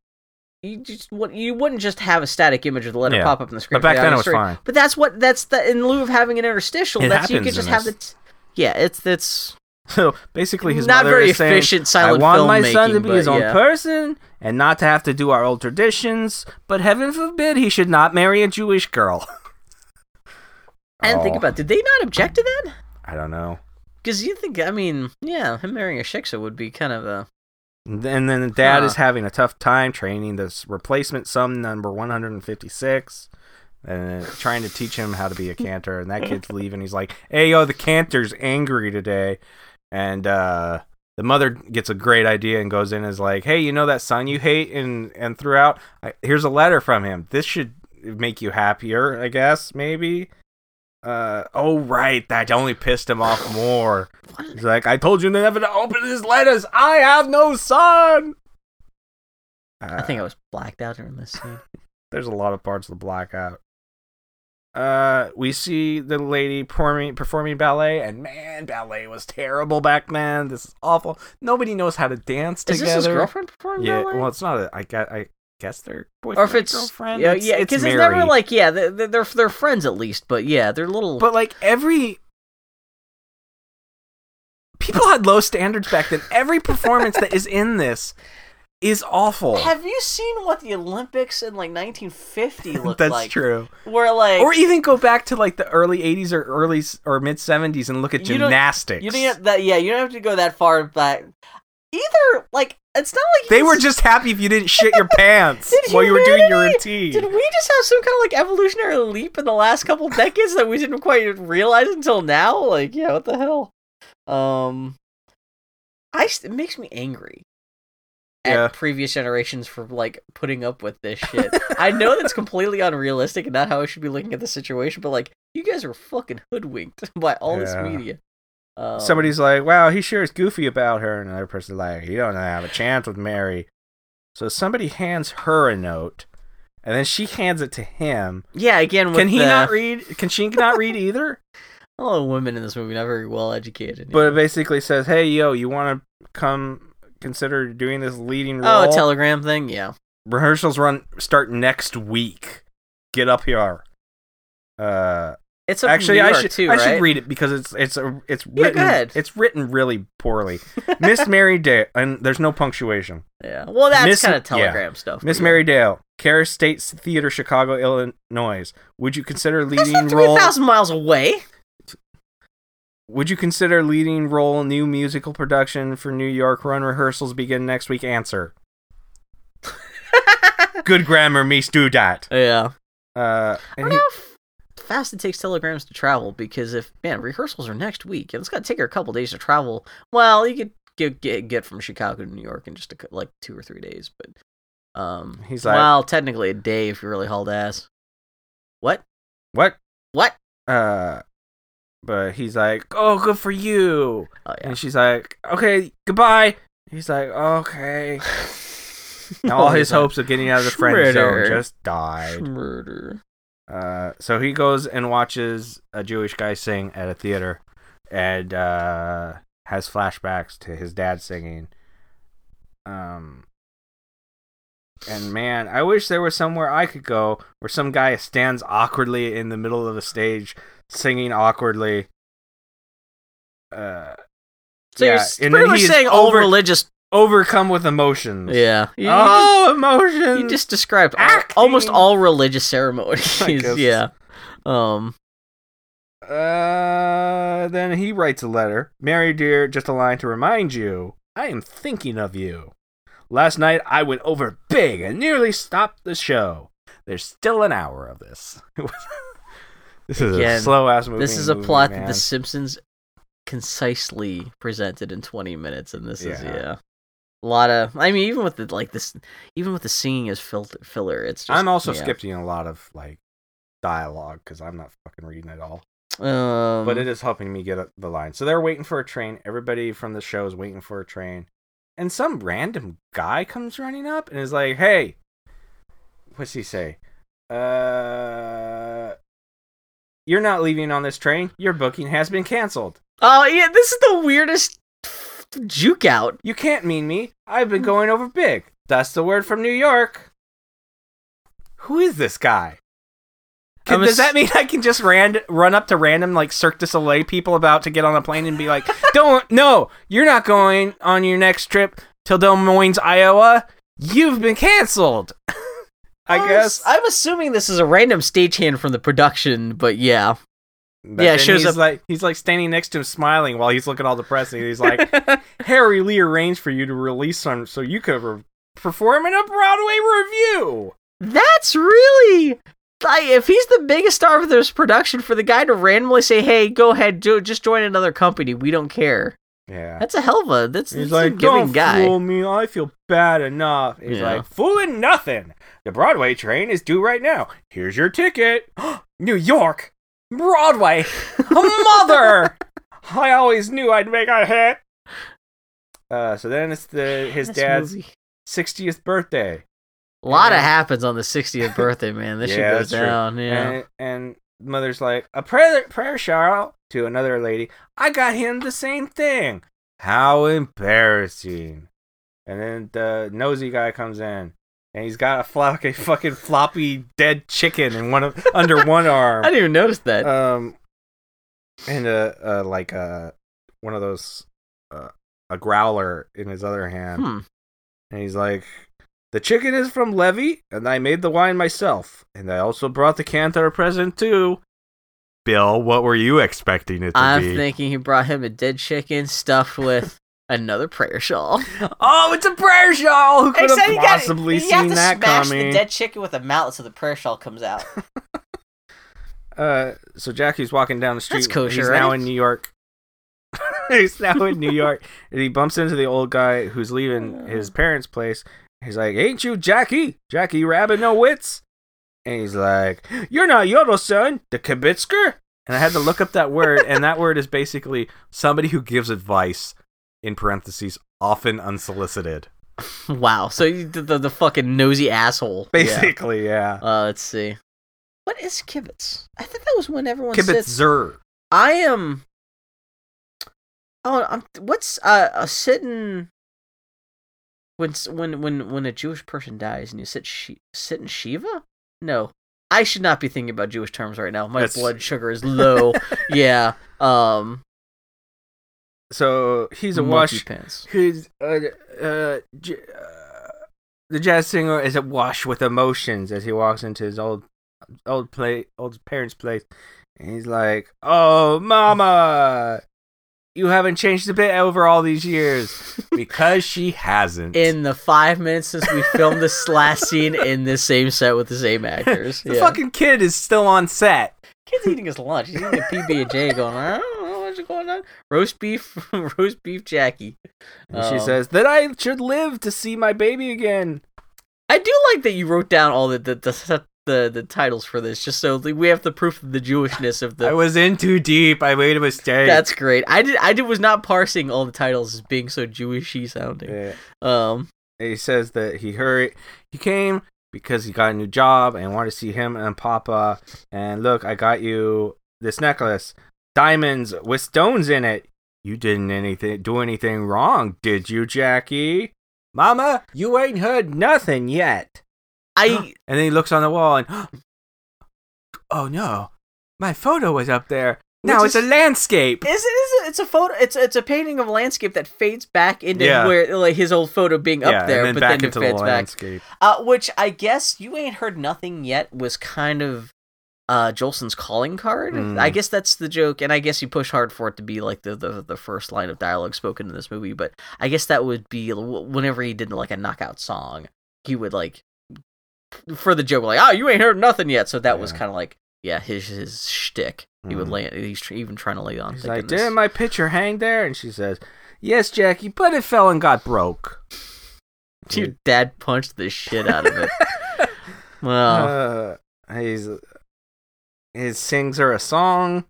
you just what you wouldn't just have a static image of the letter Yeah. pop up on the screen. But back the then it was fine. But that's what that's the in lieu of having an interstitial. It that's you could just have the. T- yeah, it's it's So basically, his not mother very is saying, efficient "I silent want my son to be his own yeah. person and not to have to do our old traditions. But heaven forbid he should not marry a Jewish girl." and think Oh, about. Did they not object to that? I don't know. Because you think, I mean, yeah, him marrying a shiksa would be kind of a. And then the dad Huh. is having a tough time training this replacement son number 156 and uh, trying to teach him how to be a cantor. And that kid's leaving. He's like, hey, yo, the cantor's angry today. And uh, the mother gets a great idea and goes in and is like, "Hey, you know that son you hate and and threw out? I, here's a letter from him. This should make you happier, I guess, maybe." Uh oh right, that only pissed him off more. He's like, "I told you never to open his letters. I have no son." I think I was blacked out during this scene. there's a lot of parts of the blackout. Uh, we see the lady performing performing ballet, and man, ballet was terrible back then. This is awful. Nobody knows how to dance together. Is together. this his girlfriend performing Yeah, ballet? well, it's not. A, I guess I guess they're boyfriend or if it's girlfriend. yeah, It's- yeah, because it's, never Mary. like yeah, they're, they're they're friends at least, but yeah, they're little. But like every people had low standards back then. Every performance that is in this is awful. have you seen what the Olympics in like 1950 looked That's like? That's true. Where like Or even go back to like the early '80s or early or mid '70s and look at You don't- gymnastics. you don't that. Yeah, you don't have to go that far back. Either like it's not like They were just happy if you didn't shit your pants while you were doing your routine. Did we just have some kind of like evolutionary leap in the last couple decades that we didn't quite realize until now? Like, yeah, what the hell? Um, I it makes me angry at Yeah. previous generations for like putting up with this shit. I know that's completely unrealistic and not how I should be looking at the situation, but like, you guys are fucking hoodwinked by all this media. Um, Somebody's like, "Wow, he sure is goofy about her," and another person's like, "He don't have a chance with Mary." So somebody hands her a note, and then she hands it to him. yeah, again, Can he the, not read? Can she not read either? All the women in this movie not very well educated. But it basically says, "Hey, yo, you want to come consider doing this leading role?" oh, a telegram thing, yeah. Rehearsals run start next week. Get up here. Uh, It's actually, I should too, I right? should read it because it's it's a it's Yeah, written ahead. it's written really poorly. Miss Mary Dale, and there's no punctuation. Yeah. Well, that's kind of yeah. telegram stuff. Miss Mary Dale, Karis State Theater, Chicago, Illinois. Would you consider yeah. That's leading not three role? thousand miles away. Would you consider leading role new musical production for New York? Run rehearsals begin next week. Answer. Good grammar, me do that. yeah. Uh, I and don't he, know how fast it takes telegrams to travel because if man rehearsals are next week and it's gonna take her a couple days to travel. Well, you could get get, get from Chicago to New York in just a, like two or three days, but um, He's like- well, technically a day if you really hauled ass. What? what? What? Uh, but he's like, "Oh, good for you." Oh yeah. And she's like, "Okay, goodbye." He's like, "Okay." And all his hopes of getting out of the friend zone just died. murder. Uh, so he goes and watches a Jewish guy sing at a theater, and uh, has flashbacks to his dad singing. Um, and man, I wish there was somewhere I could go where some guy stands awkwardly in the middle of a stage singing awkwardly. Uh, So Yeah, you're and pretty then much saying all over- religious. overcome with emotions. Yeah. You, you Oh, emotions. You just described all, almost all religious ceremonies. Yeah. Um. Uh, then he writes a letter. Mary dear, just a line to remind you, I am thinking of you. Last night I went over big and nearly stopped the show. There's still an hour of this. this is a Again, slow ass movie. This is a movie, plot that. The Simpsons concisely presented in 20 minutes, and this is Yeah. yeah. A lot of, I mean, even with the like this, even with the singing as fil- filler, it's just. I'm also yeah. skipping a lot of like dialogue because I'm not fucking reading it all. Um, but it is helping me get up the line. So they're waiting for a train. Everybody from the show is waiting for a train. And some random guy comes running up and is like, hey, what's he say? Uh, you're not leaving on this train. Your booking has been canceled. Oh yeah, this is the weirdest juke out. You can't mean me. I've been going over big. That's the word from New York. Who is this guy? Can- does that mean I can just ran- run up to random like Cirque du Soleil people about to get on a plane and be like, "Don't, no, you're not going on your next trip till Des Moines, Iowa. You've been canceled." I I'm guess. ass- I'm assuming this is a random stagehand from the production, but yeah. But Yeah, shows he's up- like he's like standing next to him, smiling while he's looking all depressed. And he's like, "Harry Lee arranged for you to release some, so you could re- perform in a Broadway revue." That's really. Like, if he's the biggest star of this production, for the guy to randomly say, "Hey, go ahead, jo- just join another company. We don't care." Yeah. That's a hell of a that's, He's that's like, a giving don't guy. fool me. I feel bad enough. He's Yeah. like, fooling nothing. The Broadway train is due right now. Here's your ticket. New York, Broadway, mother. I always knew I'd make a hit. Uh, so then it's the his This dad's movie. sixtieth birthday, A lot of happens on the 60th birthday, man. This shit Yeah, goes that's true. down. Yeah. and and mother's like a prayer prayer shower to another lady. I got him the same thing. How embarrassing! And then the nosy guy comes in, and he's got a fucking fucking floppy dead chicken in one of under one arm. I didn't even notice that. Um, and a, a like a one of those uh, a growler in his other hand, hmm. and he's like, "The chicken is from Levy, and I made the wine myself, and I also brought the Cantor present too." Bill, what were you expecting it to be? I'm thinking he brought him a dead chicken stuffed with another prayer shawl. oh, it's a prayer shawl. Who could Except have you gotta- possibly you have seen to that smash coming? the dead chicken with a mallet so the prayer shawl comes out. Uh, so Jackie's walking down the street. That's kosher, He's now in New York. he's now in New York, and he bumps into the old guy who's leaving his parents' place. He's like, "Ain't you Jackie? Jackie Rabinowitz?" And he's like, "You're not Yudelson, the kibitzer." And I had to look up that word, and that word is basically somebody who gives advice. In parentheses, often unsolicited. wow. So the, the the fucking nosy asshole. Basically, yeah. Uh, let's see. What is kibitz? I think that was when everyone Kibitzer. sits. I am. Oh, I'm. What's uh a sitting? When when when when a Jewish person dies and you sit shi sit in shiva? No, I should not be thinking about Jewish terms right now. My That's- blood sugar is low. yeah. Um. So he's a wash. pants. Who's uh, uh, j- uh, the jazz singer is awash with emotions as he walks into his old old play old parents' place, and he's like, "Oh, mama, you haven't changed a bit over all these years because she hasn't." In the five minutes since we filmed this last scene in the same set with the same actors, the yeah. fucking kid is still on set. Kid's eating his lunch. He's eating a PB and J, going, I don't know what's going on. Roast beef, roast beef, Jackie. And she Um, says that I should live to see my baby again. I do like that you wrote down all the the the, the, the titles for this, just so we have the proof of the Jewishness of the. I was in too deep. I made a mistake. That's great. I did. I did was not parsing all the titles as being so Jewishy sounding. Yeah. Um. he says that he hurried he came because he got a new job and wanted to see him and papa and look i got you this necklace diamonds with stones in it you didn't anything do anything wrong did you jackie mama you ain't heard nothing yet I and then he looks on the wall and oh no my photo was up there now Which it's is- a landscape is it is it, it's a photo. It's it's a painting of a landscape that fades back into Yeah. where like his old photo being up yeah there, and then but back then it into the fades back. landscape Uh, which I guess you ain't heard nothing yet was kind of uh Jolson's calling card. Mm. I guess that's the joke, and I guess you push hard for it to be like the, the the first line of dialogue spoken in this movie. But I guess that would be whenever he did like a knockout song, he would like for the joke like, "Oh, you ain't heard nothing yet." So that was kind of like yeah, his his shtick. He would Mhm. lay he's tr- even trying to lay on. He's like, didn't my picture hang there? And she says, yes, Jackie, but it fell and got broke. Your dad punched the shit out of it. well, Uh, he's he sings her a song,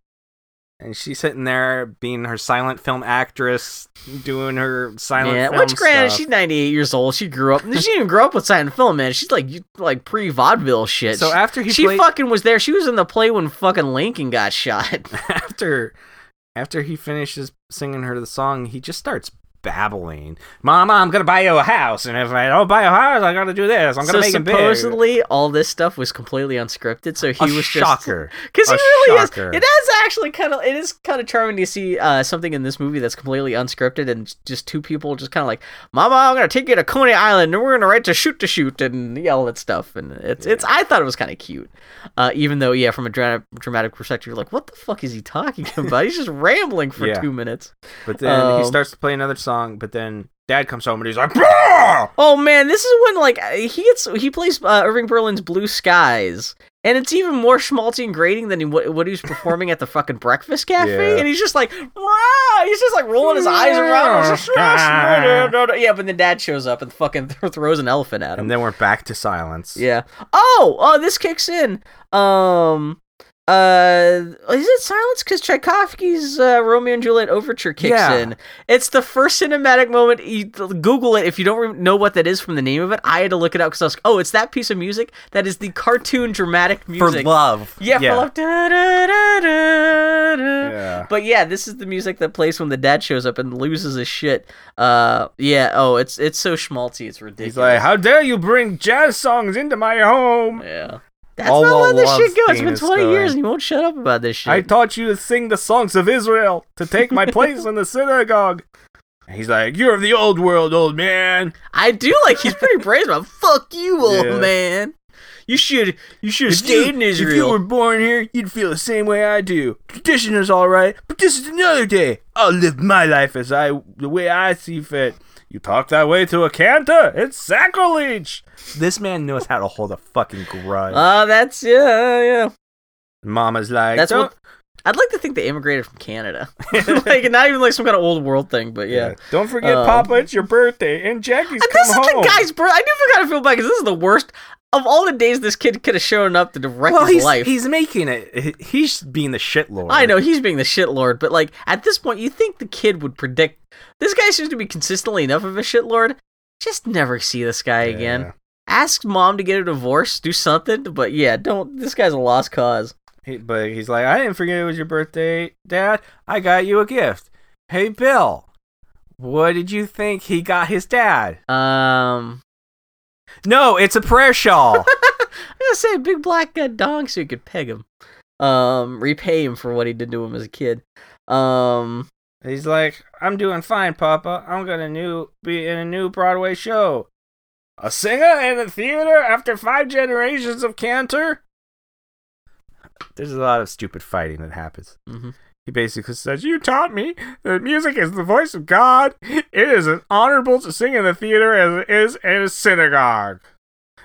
and she's sitting there being her silent film actress, doing her silent yeah. film Which, granted, she's 98 years old. She grew up. She didn't even grow up with silent film, man. She's like like pre vaudeville shit. so after he she played, fucking was there. She was in the play when fucking Lincoln got shot. after after he finishes singing her the song, he just starts babbling. Mama, I'm gonna buy you a house, and if I don't buy a house, I gotta do this. I'm gonna so make it big. supposedly all this stuff was completely unscripted. So he a was shocker. because he really shocker. is. It is actually kind of it is kind of charming to see uh, something in this movie that's completely unscripted and just two people just kind of like, "Mama, I'm gonna take you to Coney Island and we're gonna write to shoot to shoot and yell at stuff." And it's it's I thought it was kind of cute, uh, even though yeah, from a dra- dramatic perspective, you're like, "What the fuck is he talking about? He's just rambling for Yeah. two minutes." But then he Um, starts to play another song, but then dad comes home and he's like, "Bah!" Oh man, this is when like he gets he plays uh, Irving Berlin's Blue Skies, and it's even more schmaltzy and grating than he, what, what he was performing at the fucking breakfast cafe. Yeah. And he's just like, ah, he's just like rolling his eyes around. yeah, but then dad shows up and fucking throws an elephant at him. And then we're back to silence. Yeah. Oh, oh, this kicks in. Um, uh, is it silence? Because Tchaikovsky's uh, Romeo and Juliet overture kicks Yeah. in. It's the first cinematic moment. You Google it if you don't re- know what that is from the name of it. I had to look it up because I was like, oh, it's that piece of music that is the cartoon dramatic For music. love. Yeah, for love. Da, da, da. Yeah. But yeah, this is the music that plays when the dad shows up and loses his shit. Uh, yeah. Oh, it's it's so schmaltzy. It's ridiculous. He's like, "How dare you bring jazz songs into my home? Yeah. That's All not letting this shit goes. It's been 20 going. years and you won't shut up about this shit. I taught you to sing the songs of Israel to take my place in the synagogue." And He's like, "You're of the old world, old man." I do like he's pretty brave about fuck you, old Yeah. man. You should you should have stayed you- in Israel. If you were born here, you'd feel the same way I do. Tradition is all right, but this is another day. I'll live my life as I the way I see fit. You talk that way to a cantor? It's sacrilege. This man knows how to hold a fucking grudge. Uh that's yeah, yeah. Mama's like, That's "Don't- what I'd like to think they immigrated from Canada. like not even like some kind of old world thing, but yeah. Don't forget, Um, Papa, it's your birthday, and Jackie's And come this is home. the guy's birth. I do gotta feel bad because this is the worst of all the days this kid could have shown up to direct well, his he's, life. he's making it. He's being the shitlord. I know he's being the shitlord, but like at this point, you think the kid would predict. This guy seems to be consistently enough of a shitlord. Just never see this guy again. Ask mom to get a divorce, do something, but yeah, don't. This guy's a lost cause. He, but he's like, I didn't forget it was your birthday, Dad. I got you a gift. Hey, Bill, what did you think he got his dad? Um, No, it's a prayer shawl. I'm gonna say a big black uh, dong so you could peg him. Um, repay him for what he did to him as a kid. Um, he's like, I'm doing fine, Papa. I'm gonna new be in a new Broadway show. A singer in the theater after five generations of cantor. There's a lot of stupid fighting that happens. mhm. He basically says, You taught me that music is the voice of God. It is as honorable to sing in the theater as it is in a synagogue.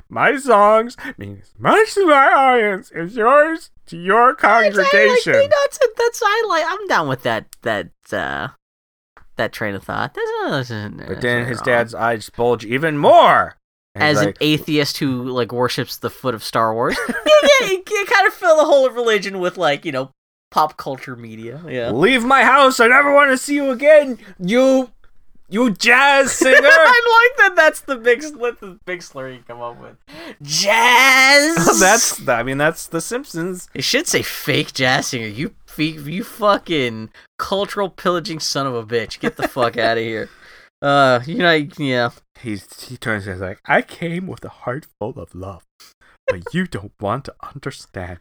My songs mean as much to my audience as yours to your congregation. i Exactly, that's that's I like. I'm down with that. That uh, that train of thought. That's, But then his dad's eyes bulge even more. As an atheist who like worships the foot of Star Wars. yeah, yeah, you, you kind of fill the whole of religion with like you know pop culture media. Yeah. Leave my house. I never want to see you again. You, you jazz singer. I like that. That's the big what the big slur you come up with. Jazz. that's, I mean, that's The Simpsons. it should say fake jazz singer. You you fucking cultural pillaging son of a bitch. Get the fuck out of here. Uh, you know, yeah. He's, he turns and he's like, I came with a heart full of love, but you don't want to understand.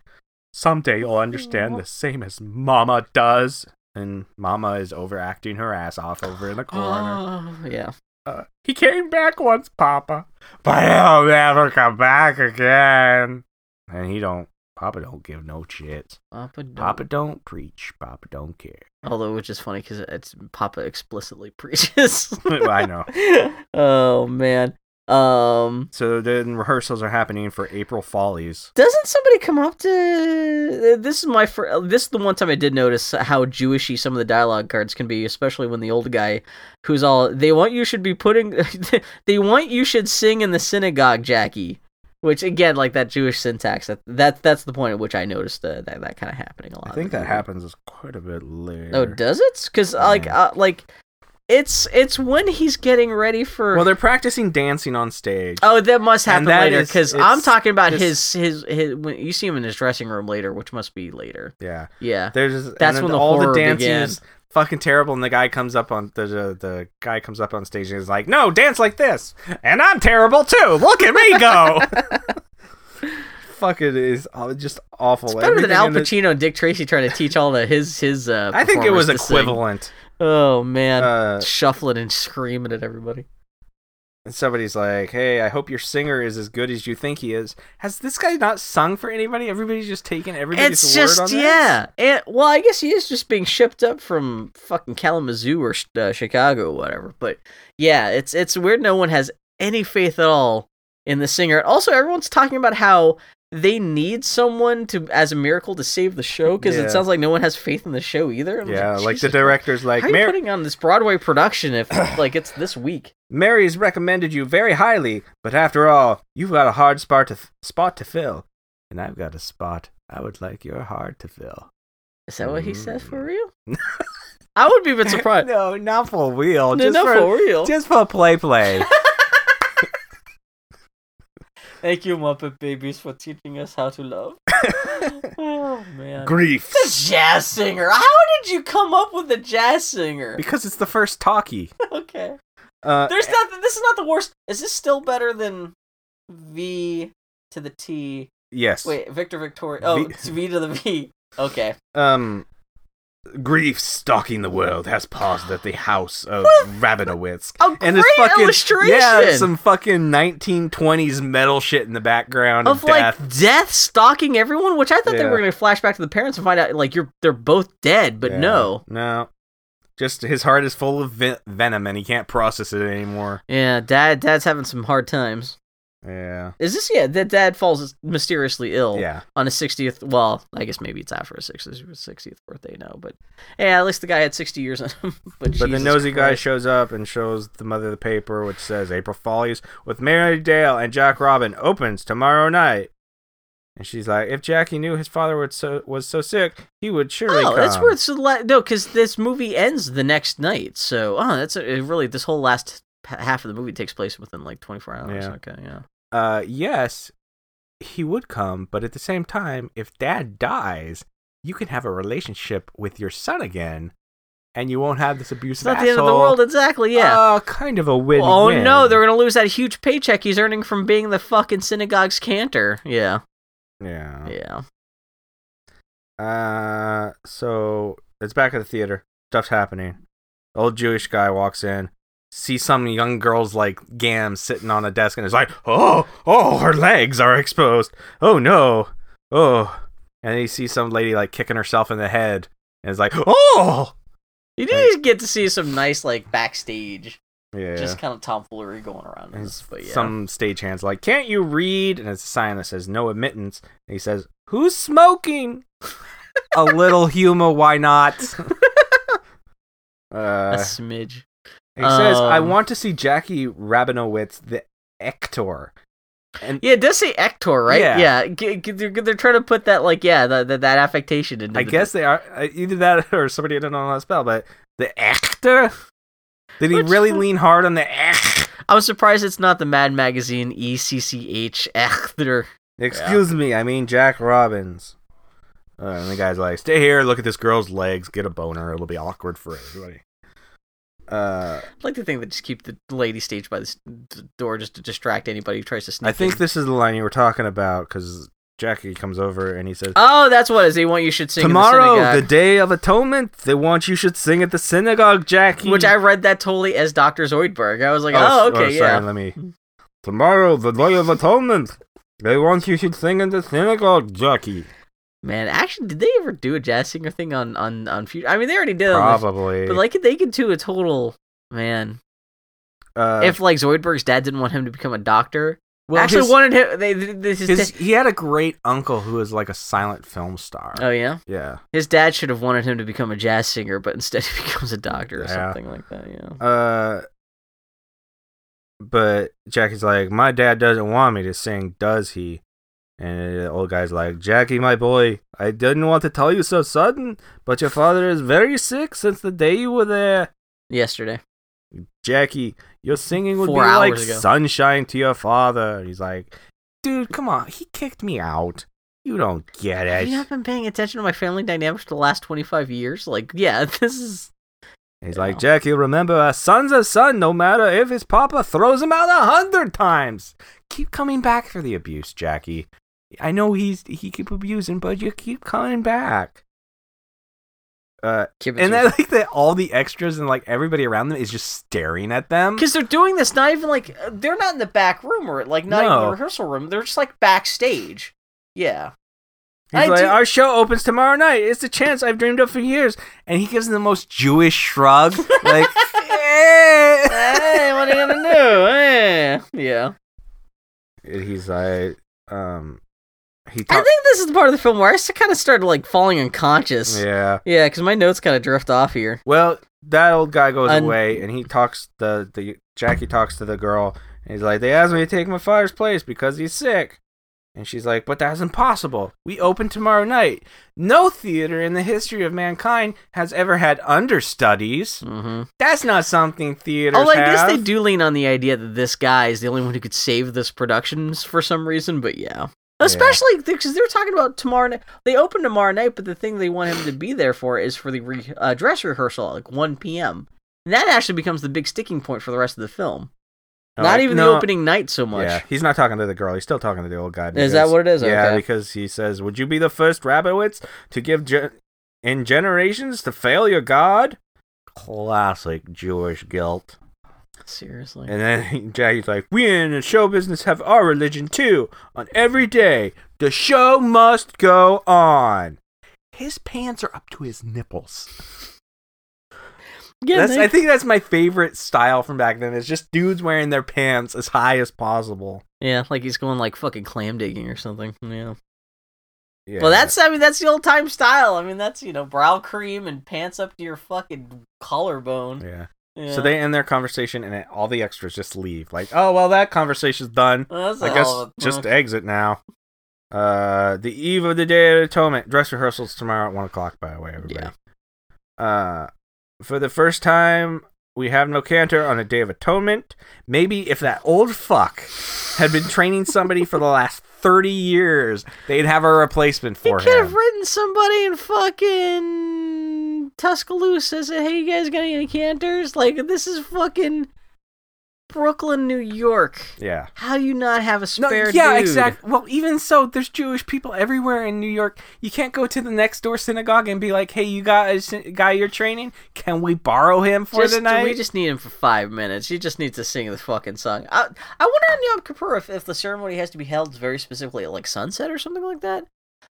Someday you'll understand the same as Mama does. And Mama is overacting her ass off over in the corner. Oh, yeah. Uh, he came back once, Papa, but he'll never come back again. And he don't. Papa don't give no shits. Papa don't. Papa don't preach. Papa don't care. Although, which is funny because it's Papa explicitly preaches. I know. oh man. Um, So then rehearsals are happening for April Follies. doesn't somebody come up to this is my fir- this is the one time I did notice how Jewishy some of the dialogue cards can be, especially when the old guy who's all they want you should be putting they want you should sing in the synagogue, Jackie. Which again, like that Jewish syntax, that, that that's the point at which I noticed uh, that that kind of happening a lot. I think that happens quite a bit later. Oh, does it? Because like uh, like it's it's when he's getting ready for. Well, they're practicing dancing on stage. oh, that must happen that later because I'm talking about his his his. When you see him in his dressing room later, which must be later. Yeah. Yeah. There's That's when the all the began. is fucking terrible, and the guy comes up on the, the the guy comes up on stage and is like, "No, dance like this," and I'm terrible too. Look at me go. Fuck it is just awful. It's better than Al Pacino and Dick Tracy trying to teach all the his his. Uh, I think it was equivalent. sing. Oh man, Uh, shuffling and screaming at everybody. and somebody's like, "Hey, I hope your singer is as good as you think he is." Has this guy not sung for anybody? Everybody's just taking everybody's It's word just on this? yeah, and well, I guess he is just being shipped up from fucking Kalamazoo or uh, Chicago or whatever. But yeah, it's it's weird. No one has any faith at all in the singer. Also, everyone's talking about how they need someone to as a miracle to save the show because Yeah. it sounds like no one has faith in the show either. I'm Yeah, like the director's like, How are you putting on this Broadway production if like it's this week? Mary's recommended you very highly, but after all, you've got a hard spot to spot to fill, and I've got a spot I would like your heart to fill. Is that what he says Mm. for real? I would be a bit surprised. no, not for real. No, Just not for, for real. just for play play. Thank you, Muppet Babies, for teaching us how to love. oh man. Grief. The jazz singer. How did you come up with the jazz singer? Because it's the first talkie. Okay. Uh, There's not. This is not the worst. Is this still better than V to the T? yes. Wait, Victor Victoria. Oh, V- V to the V. Okay. Um, grief stalking the world has paused at the house of Rabinowitz. A And great fucking illustration. yeah, some fucking 1920s metal shit in the background of of death. like death stalking everyone, which I thought they were going to flash back to the parents and find out like you're they're both dead, but Yeah. no. no. Just his heart is full of ve- venom and he can't process it anymore. Yeah, dad dad's having some hard times. Yeah. Is this yeah, that dad falls mysteriously ill Yeah. on his 60th well, I guess maybe it's after his 60th, 60th birthday now, but yeah, at least the guy had 60 years on him. but But the nosy guy shows up and shows the mother the paper, which says April Follies with Mary Dale and Jack Robin opens tomorrow night. And she's like, if Jackie knew his father was so, was so sick, he would surely Oh, come. that's worth so no, because this movie ends the next night. So, oh, that's a, it really this whole last half of the movie takes place within like 24 hours. Yeah. Okay, yeah. Uh, yes, he would come, but at the same time, if Dad dies, you can have a relationship with your son again, and you won't have this It's abusive not the end of the world, exactly. Yeah. Uh, kind of a win. oh no, they're gonna lose that huge paycheck he's earning from being the fucking synagogue's cantor. Yeah, yeah. yeah. Uh, so it's back at the theater. Stuff's happening. Old Jewish guy walks in, sees some young girl's like gam sitting on a desk, and it's like, "Oh, oh, her legs are exposed. Oh no, oh." And then he sees some lady like kicking herself in the head, and it's like, "Oh." You did get to see some nice like backstage, Yeah. just kind of tomfoolery going around. this, but yeah. Some stagehands like, "Can't you read?" And it's a sign that says "No admittance." And he says, "Who's smoking?" a little humor, why not? a uh, smidge. He says, "I Um, want to see Jackie Rabinowitz, the Ector." And Yeah, it does say Ector, right? Yeah. Yeah, G- g- they're, they're trying to put that like yeah, the, the, that affectation into. I the- guess they are uh, either that or somebody didn't know how to spell. But the Ector, did he Which really lean hard on the Ech? I was surprised it's not the Mad Magazine E C C H Ector. Excuse me, I mean Jack Robbins. Uh, and the guy's like, "Stay here, look at this girl's legs, get a boner. It'll be awkward for everybody." Uh, I'd like to think they just keep the lady staged by the door just to distract anybody who tries to sneak. I think in. this is the line you were talking about because Jackie comes over and he says, Oh, that's what it is. They want you should sing in the Tomorrow, the, day of atonement, they want you should sing at the synagogue, Jackie. Which I read that totally as Doctor Zoidberg. I was like, oh, s- okay, sorry, yeah. Let me. Tomorrow, the day of atonement, they want you should sing in the synagogue, Jackie. Man, actually, did they ever do a jazz singer thing on on on future? I mean, they already did, Probably. but like they could do a total man. uh, if like Zoidberg's dad didn't want him to become a doctor, well, actually his- wanted him. They, this his, his- he had a great uncle who was like a silent film star. oh yeah, yeah. his dad should have wanted him to become a jazz singer, but instead he becomes a doctor or Yeah. something like that. Yeah. Uh, but Jackie's like, my dad doesn't want me to sing, does he? And the old guy's like, Jackie, my boy, I didn't want to tell you so sudden, but your father is very sick since the day you were there. Yesterday. Jackie, your singing would Four be like ago. sunshine to your father. And he's like, dude, come on. He kicked me out. You don't get Have it. you not been paying attention to my family dynamics for the last twenty five years? Like, yeah, this is He's like, Jackie, remember, a son's a son, no matter if his papa throws him out a hundred times. Keep coming back for the abuse, Jackie. I know he's he keep abusing, but you keep coming back. Uh, and I like that all the extras and like everybody around them is just staring at them. Because they're doing this not even like they're not in the back room or like not even No. the rehearsal room. They're just like backstage. Yeah. He's I like, do- our show opens tomorrow night. It's the chance I've dreamed of for years. And he gives them the most Jewish shrug, like, hey, what are you gonna do? Eh. Yeah. He's like, um, he I think this is the part of the film where I kind of started like falling unconscious. yeah. Yeah, because my notes kind of drift off here. Well, that old guy goes Un- away, and he talks the the Jackie talks to the girl, and he's like, "They asked me to take my father's place because he's sick." And she's like, "But that's impossible. We open tomorrow night. No theater in the history of mankind has ever had understudies. Mm-hmm. That's not something theaters Oh, I guess they do lean on the idea that this guy is the only one who could save this production for some reason, but yeah. Especially because they're talking about tomorrow night. They open tomorrow night, but the thing they want him to be there for is for the re- uh, dress rehearsal at like 1 p.m. And that actually becomes the big sticking point for the rest of the film. No, Not even no, the opening night so much. Yeah, he's not talking to the girl. He's still talking to the old guy. Is that what it is? Yeah, Okay. because he says, "Would you be the first Rabowitz to give ge- in generations to fail your God?" Classic Jewish guilt. Seriously. And then Jackie's like, "We in the show business have our religion too. On every day, the show must go on." His pants are up to his nipples. yeah, That's, they- I think that's my favorite style from back then. Is just dudes wearing their pants as high as possible. yeah, like he's going like fucking clam digging or something. Yeah. Yeah. Well, that's I mean that's the old time style. I mean that's you know brow cream and pants up to your fucking collarbone. yeah. Yeah. So they end their conversation, and it, all the extras just leave. Like, oh well, that conversation's done. Well, I a guess a- just exit now. Uh, the eve of the day of atonement. Dress rehearsals tomorrow at one o'clock. By the way, everybody. Uh, for the first time, we have no cantor on the day of atonement. Maybe if that old fuck had been training somebody for the last thirty years, they'd have a replacement for He for could have written somebody in fucking Tuscaloosa said, "Hey, you guys got any cantors? Like this is fucking Brooklyn, New York. Yeah. How do you not have a No, spare yeah, dude? exactly. Well, even so, there's Jewish people everywhere in New York. You can't go to the next door synagogue and be like, "Hey, you got a guy you're training? Can we borrow him for Just, the night?" we just need him for five minutes. He just needs to sing the fucking song. I, I wonder on Yom Kippur if, if the ceremony has to be held very specifically at like sunset or something like that.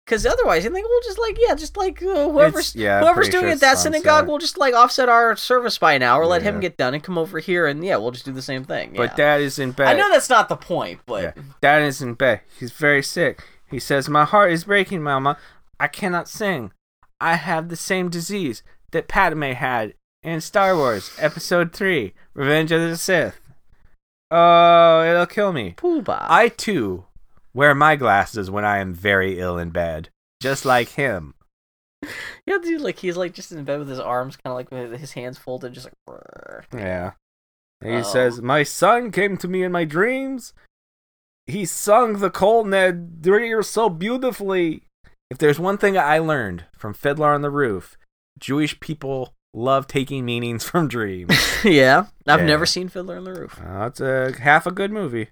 Because otherwise, I think we'll just like yeah, just like uh, whoever's yeah, doing sure it at that synagogue, we'll just like offset our service by an hour, let him Yeah. get done, and come over here, and yeah, we'll just do the same thing. But yeah. Dad is in bed. I know that's not the point, but Yeah. Dad is in bed. He's very sick. He says, "My heart is breaking, Mama. I cannot sing. I have the same disease that Padme had in Star Wars Episode Three: Revenge of the Sith. Oh, it'll kill me." Poobah. I too wear my glasses when I am very ill in bed, just like him. yeah, dude, like he's like just in bed with his arms kind of like with his hands folded, just like. brrr. Yeah. And he Oh. says, My son came to me in my dreams. He sung the Kol Nidre so beautifully. If there's one thing I learned from Fiddler on the Roof, Jewish people love taking meanings from dreams. yeah, I've Yeah. never seen Fiddler on the Roof. uh, it's a half a good movie.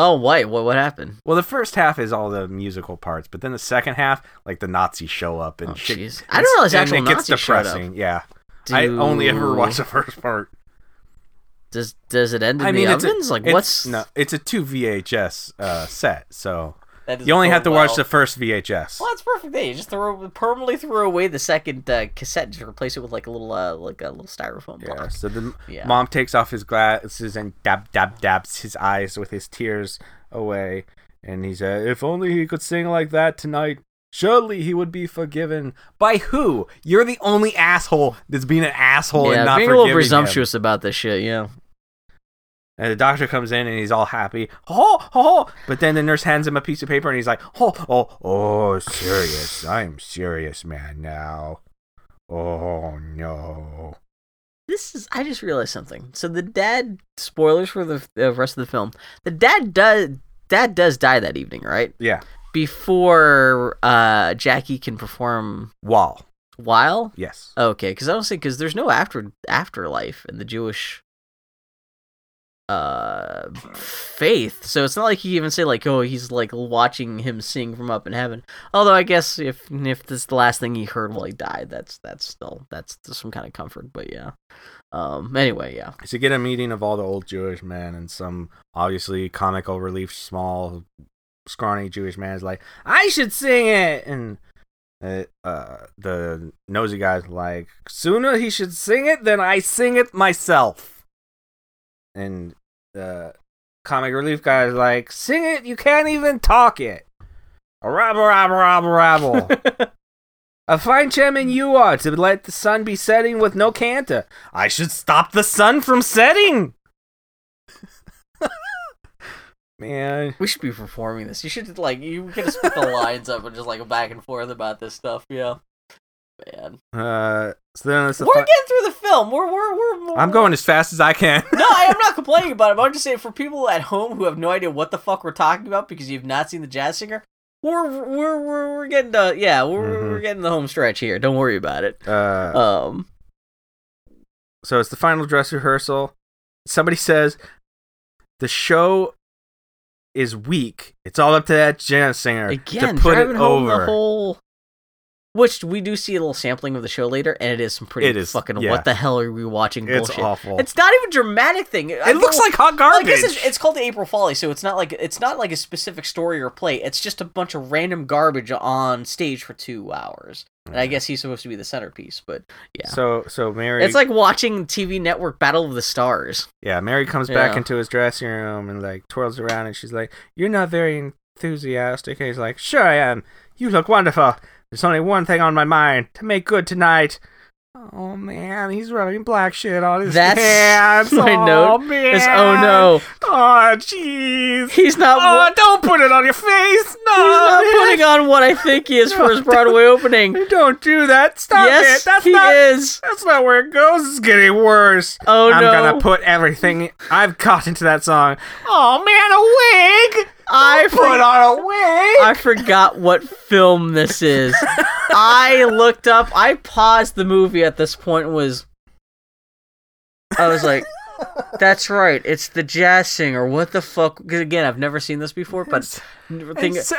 Oh, wait, what what happened? Well, the first half is all the musical parts, but then the second half, like the Nazis show up and Oh, shit. I didn't realize actual it gets Nazis up. depressing. Yeah, I only ever watched the first part. Does does it end in I mean, the it's a- like what's no? It's a two VHS uh, set, so that you only have to watch well. the first VHS. Well, that's perfect. Then you just throw permanently throw away the second uh, cassette and just replace it with like a little uh, like a little styrofoam Yeah. block. So the Yeah. mom takes off his glasses and dab dab dabs his eyes with his tears away, and he said, "If only he could sing like that tonight." Surely he would be forgiven. By who? You're the only asshole that's being an asshole and not being a little forgiving him. presumptuous about this shit. Yeah. And the doctor comes in and he's all happy. Oh, oh, but then the nurse hands him a piece of paper and he's like, oh, oh, oh, serious. I'm serious, man, now. Oh, no. This is. I just realized something. So the dad. Spoilers for the rest of the film. The dad does. Dad does die that evening, right? Yeah. Before uh, Jackie can perform. Wall. While Yes. Okay, because I don't say because there's no after afterlife in the Jewish uh faith, so it's not like he even say like, oh, he's like watching him sing from up in heaven. Although I guess if if this is the last thing he heard while he died, that's that's still that's some kind of comfort. But yeah, um. Anyway, yeah. To get a meeting of all the old Jewish men and some obviously comical relief, small, scrawny Jewish man is like, I should sing it. And uh, uh, the nosy guy's like, sooner he should sing it than I sing it myself. And the comic relief guy's like, sing it, you can't even talk it. A rabble, rabble, rabble, rabble. A fine chairman you are to let the sun be setting with no cantor. I should stop the sun from setting. Man, We should be performing this. You should like you could split the lines up and just like back and forth about this stuff. Yeah, man. uh, so then the We're fi- getting through the film. We're we're we're. I'm going as fast as I can. no, I am not complaining about it. but I'm just saying for people at home who have no idea what the fuck we're talking about because you've not seen the jazz singer. We're we're we're, we're getting the yeah we're Mhm. we're getting the home stretch here. Don't worry about it. Uh, Um, so it's the final dress rehearsal. Somebody says the show is weak. It's all up to that jazz singer again, to put it over. the whole. Which we do see a little sampling of the show later, and it is some pretty It is, fucking yeah. what the hell are we watching it's awful. It's not even a dramatic thing. it looks like hot Well, I garbage. guess it's, it's called the April Folly, so it's not like it's not like a specific story or play. It's just a bunch of random garbage on stage for two hours. And I guess he's supposed to be the centerpiece, but yeah, so so Mary. it's like watching TV network Battle of the Stars. Yeah, Mary comes back Yeah. into his dressing room and like twirls around and she's like, You're not very enthusiastic. And he's like, Sure I am. You look wonderful. There's only one thing on my mind to make good tonight. Oh man, he's rubbing black shit on his That's hands. my oh, note. Oh, man. Is oh no, Oh jeez. he's not. Oh, wa- don't put it on your face. No, he's not man. putting on what I think he is for his Broadway opening. Don't do that. Stop yes, it. That's he not. is. That's not where it goes. It's getting worse. Oh no. I'm gonna put everything I've got into that song. Oh man, a wig! I put on a wig. I forgot what film this is. I looked up. I paused the movie at this point. and Was I was like, "That's right. It's the jazz singer." What the fuck? Because again, I've never seen this before. But thing, so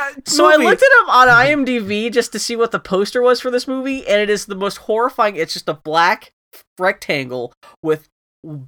I looked it up on IMDb just to see what the poster was for this movie, and it is the most horrifying. It's just a black rectangle with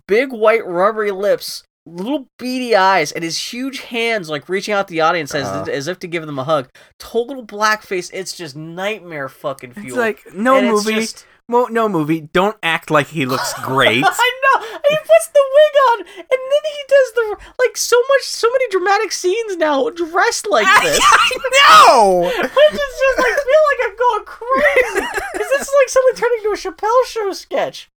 big white rubbery lips, little beady eyes, and his huge hands like reaching out to the audience as, Uh. as if to give them a hug. Total blackface. It's just nightmare fucking fuel. It's like no And movie. just- Well, no movie. Don't act like he looks great. I know. And he puts the wig on, and then he does the like so much, so many dramatic scenes now dressed like this. no. I just, just like feel like I'm going crazy because this is like suddenly turning into a Chappelle show sketch.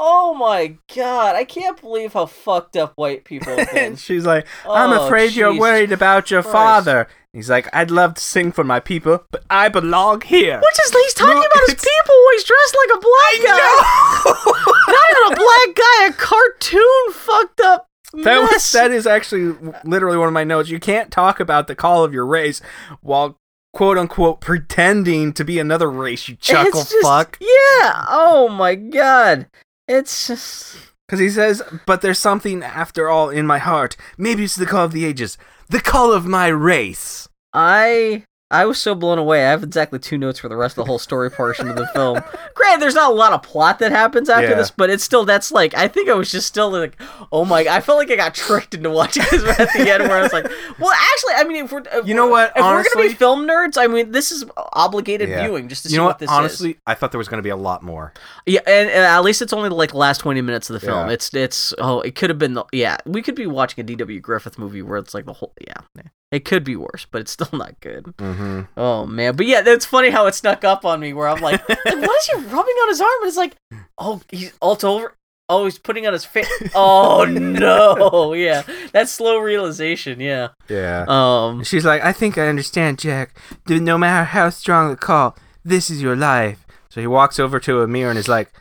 Oh my god, I can't believe how fucked up white people have been. And she's like, I'm Oh, afraid you're worried about your Christ. father. He's like, I'd love to sing for my people, but I belong here. Which is he's talking No, about his people. He's dressed like a black guy. Not even a black guy, a cartoon fucked up. That was that is actually literally one of my notes. You can't talk about the call of your race while quote unquote pretending to be another race. You chuckle just- fuck. Yeah. Oh my god. It's just. Because he says, "But there's something after all in my heart. Maybe it's the call of the ages, the call of my race." I I was so blown away. I have exactly two notes for the rest of the whole story portion of the film. Granted, there's not a lot of plot that happens after Yeah. this, but it's still that's like I think I was just still like, oh my! I felt like I got tricked into watching this at the end, where I was like, well, actually, I mean, if we're if You know what, If we're gonna honestly- be film nerds, I mean, this is obligated Yeah. viewing just to You see know what, what? this Honestly, I thought there was going to be a lot more. Yeah, and, and at least it's only like the last twenty minutes of the film. Yeah. It's it's oh, it could have been the yeah. We could be watching a D.W. Griffith movie where it's like the whole yeah. It could be worse, but it's still not good. Mm-hmm. Oh man, but yeah, that's funny how it snuck up on me. Where I'm like, like what is he rubbing on his arm? And it's like, oh, he's alt over. Oh, he's putting on his face. Oh no, yeah, that slow realization. Yeah. Yeah. Um. She's like, I think I understand, Jack. No matter how strong the call, this is your life. So he walks over to a mirror and is like,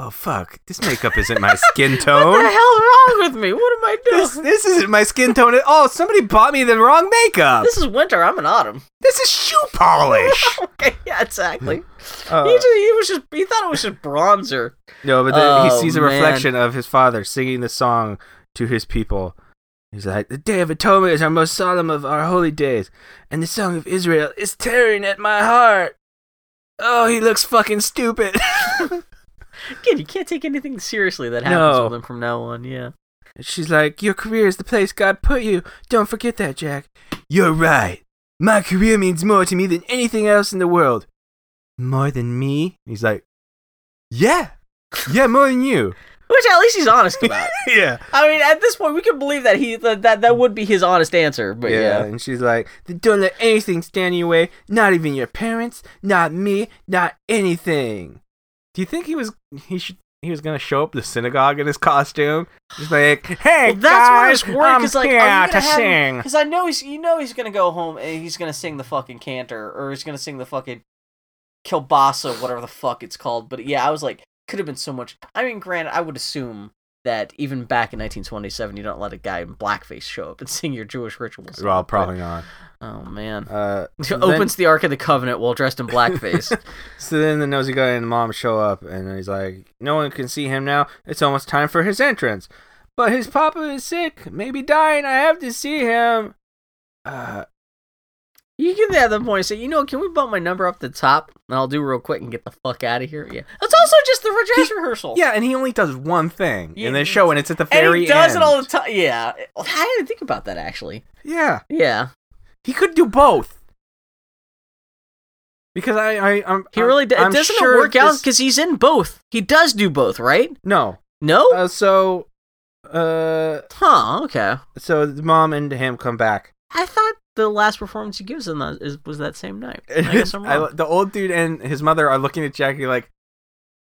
Oh fuck, this makeup isn't my skin tone. What the hell's wrong with me? What am I doing? This this isn't my skin tone at all. Somebody bought me the wrong makeup. This is winter. I'm in autumn. This is shoe polish. okay, yeah, exactly. Uh, he, just, he was just he thought it was just bronzer. no, but then he Oh, sees a man. reflection of his father singing the song to his people. He's like, The Day of Atonement is our most solemn of our holy days, and the Song of Israel is tearing at my heart. Oh, he looks fucking stupid. Again, you can't take anything seriously that happens No. with him from now on. Yeah. She's like, Your career is the place God put you. Don't forget that, Jack. You're right. My career means more to me than anything else in the world. More than me? He's like, Yeah. Yeah, more than you. Which at least he's honest about. yeah. I mean, at this point, we can believe that he that that, that would be his honest answer. But Yeah, yeah, and she's like, "Don't let anything stand in your way. Not even your parents. Not me. Not anything." Do you think he was he should he was gonna show up the synagogue in his costume? He's like, "Hey Well, that's where I guys, was worried I'm like, here to sing." Because I know he's you know he's gonna go home and he's gonna sing the fucking cantor or he's gonna sing the fucking kielbasa, whatever the fuck it's called. But yeah, I was like, could have been so much. I mean, granted, I would assume that even back in 1927, you don't let a guy in blackface show up and sing your Jewish rituals. Well, But- probably not. Oh man. Uh, so Opens the Ark of the Covenant while dressed in blackface. Then, so then the nosy guy and the mom show up, and he's like, "No one can see him now. It's almost time for his entrance." But his papa is sick, maybe dying. I have to see him. Uh, You get to the point and say, you know, can we bump my number up the top? And I'll do real quick and get the fuck out of here. Yeah. It's also just the dress rehearsal. yeah, and he only does one thing Yeah, in the show, and it's at the And very he does end. it all the time. Yeah. I didn't think about that actually. Yeah, Yeah. He could do both. Because I, I, I'm, He I'm- really does. I'm It doesn't sure work out because he's in both. He does do both, right? No, No? uh, so, uh, huh. Okay. so the mom and him come back. I thought the last performance he gives in that is, was that same night. I guess I'm I- the old dude and his mother are looking at Jackie like,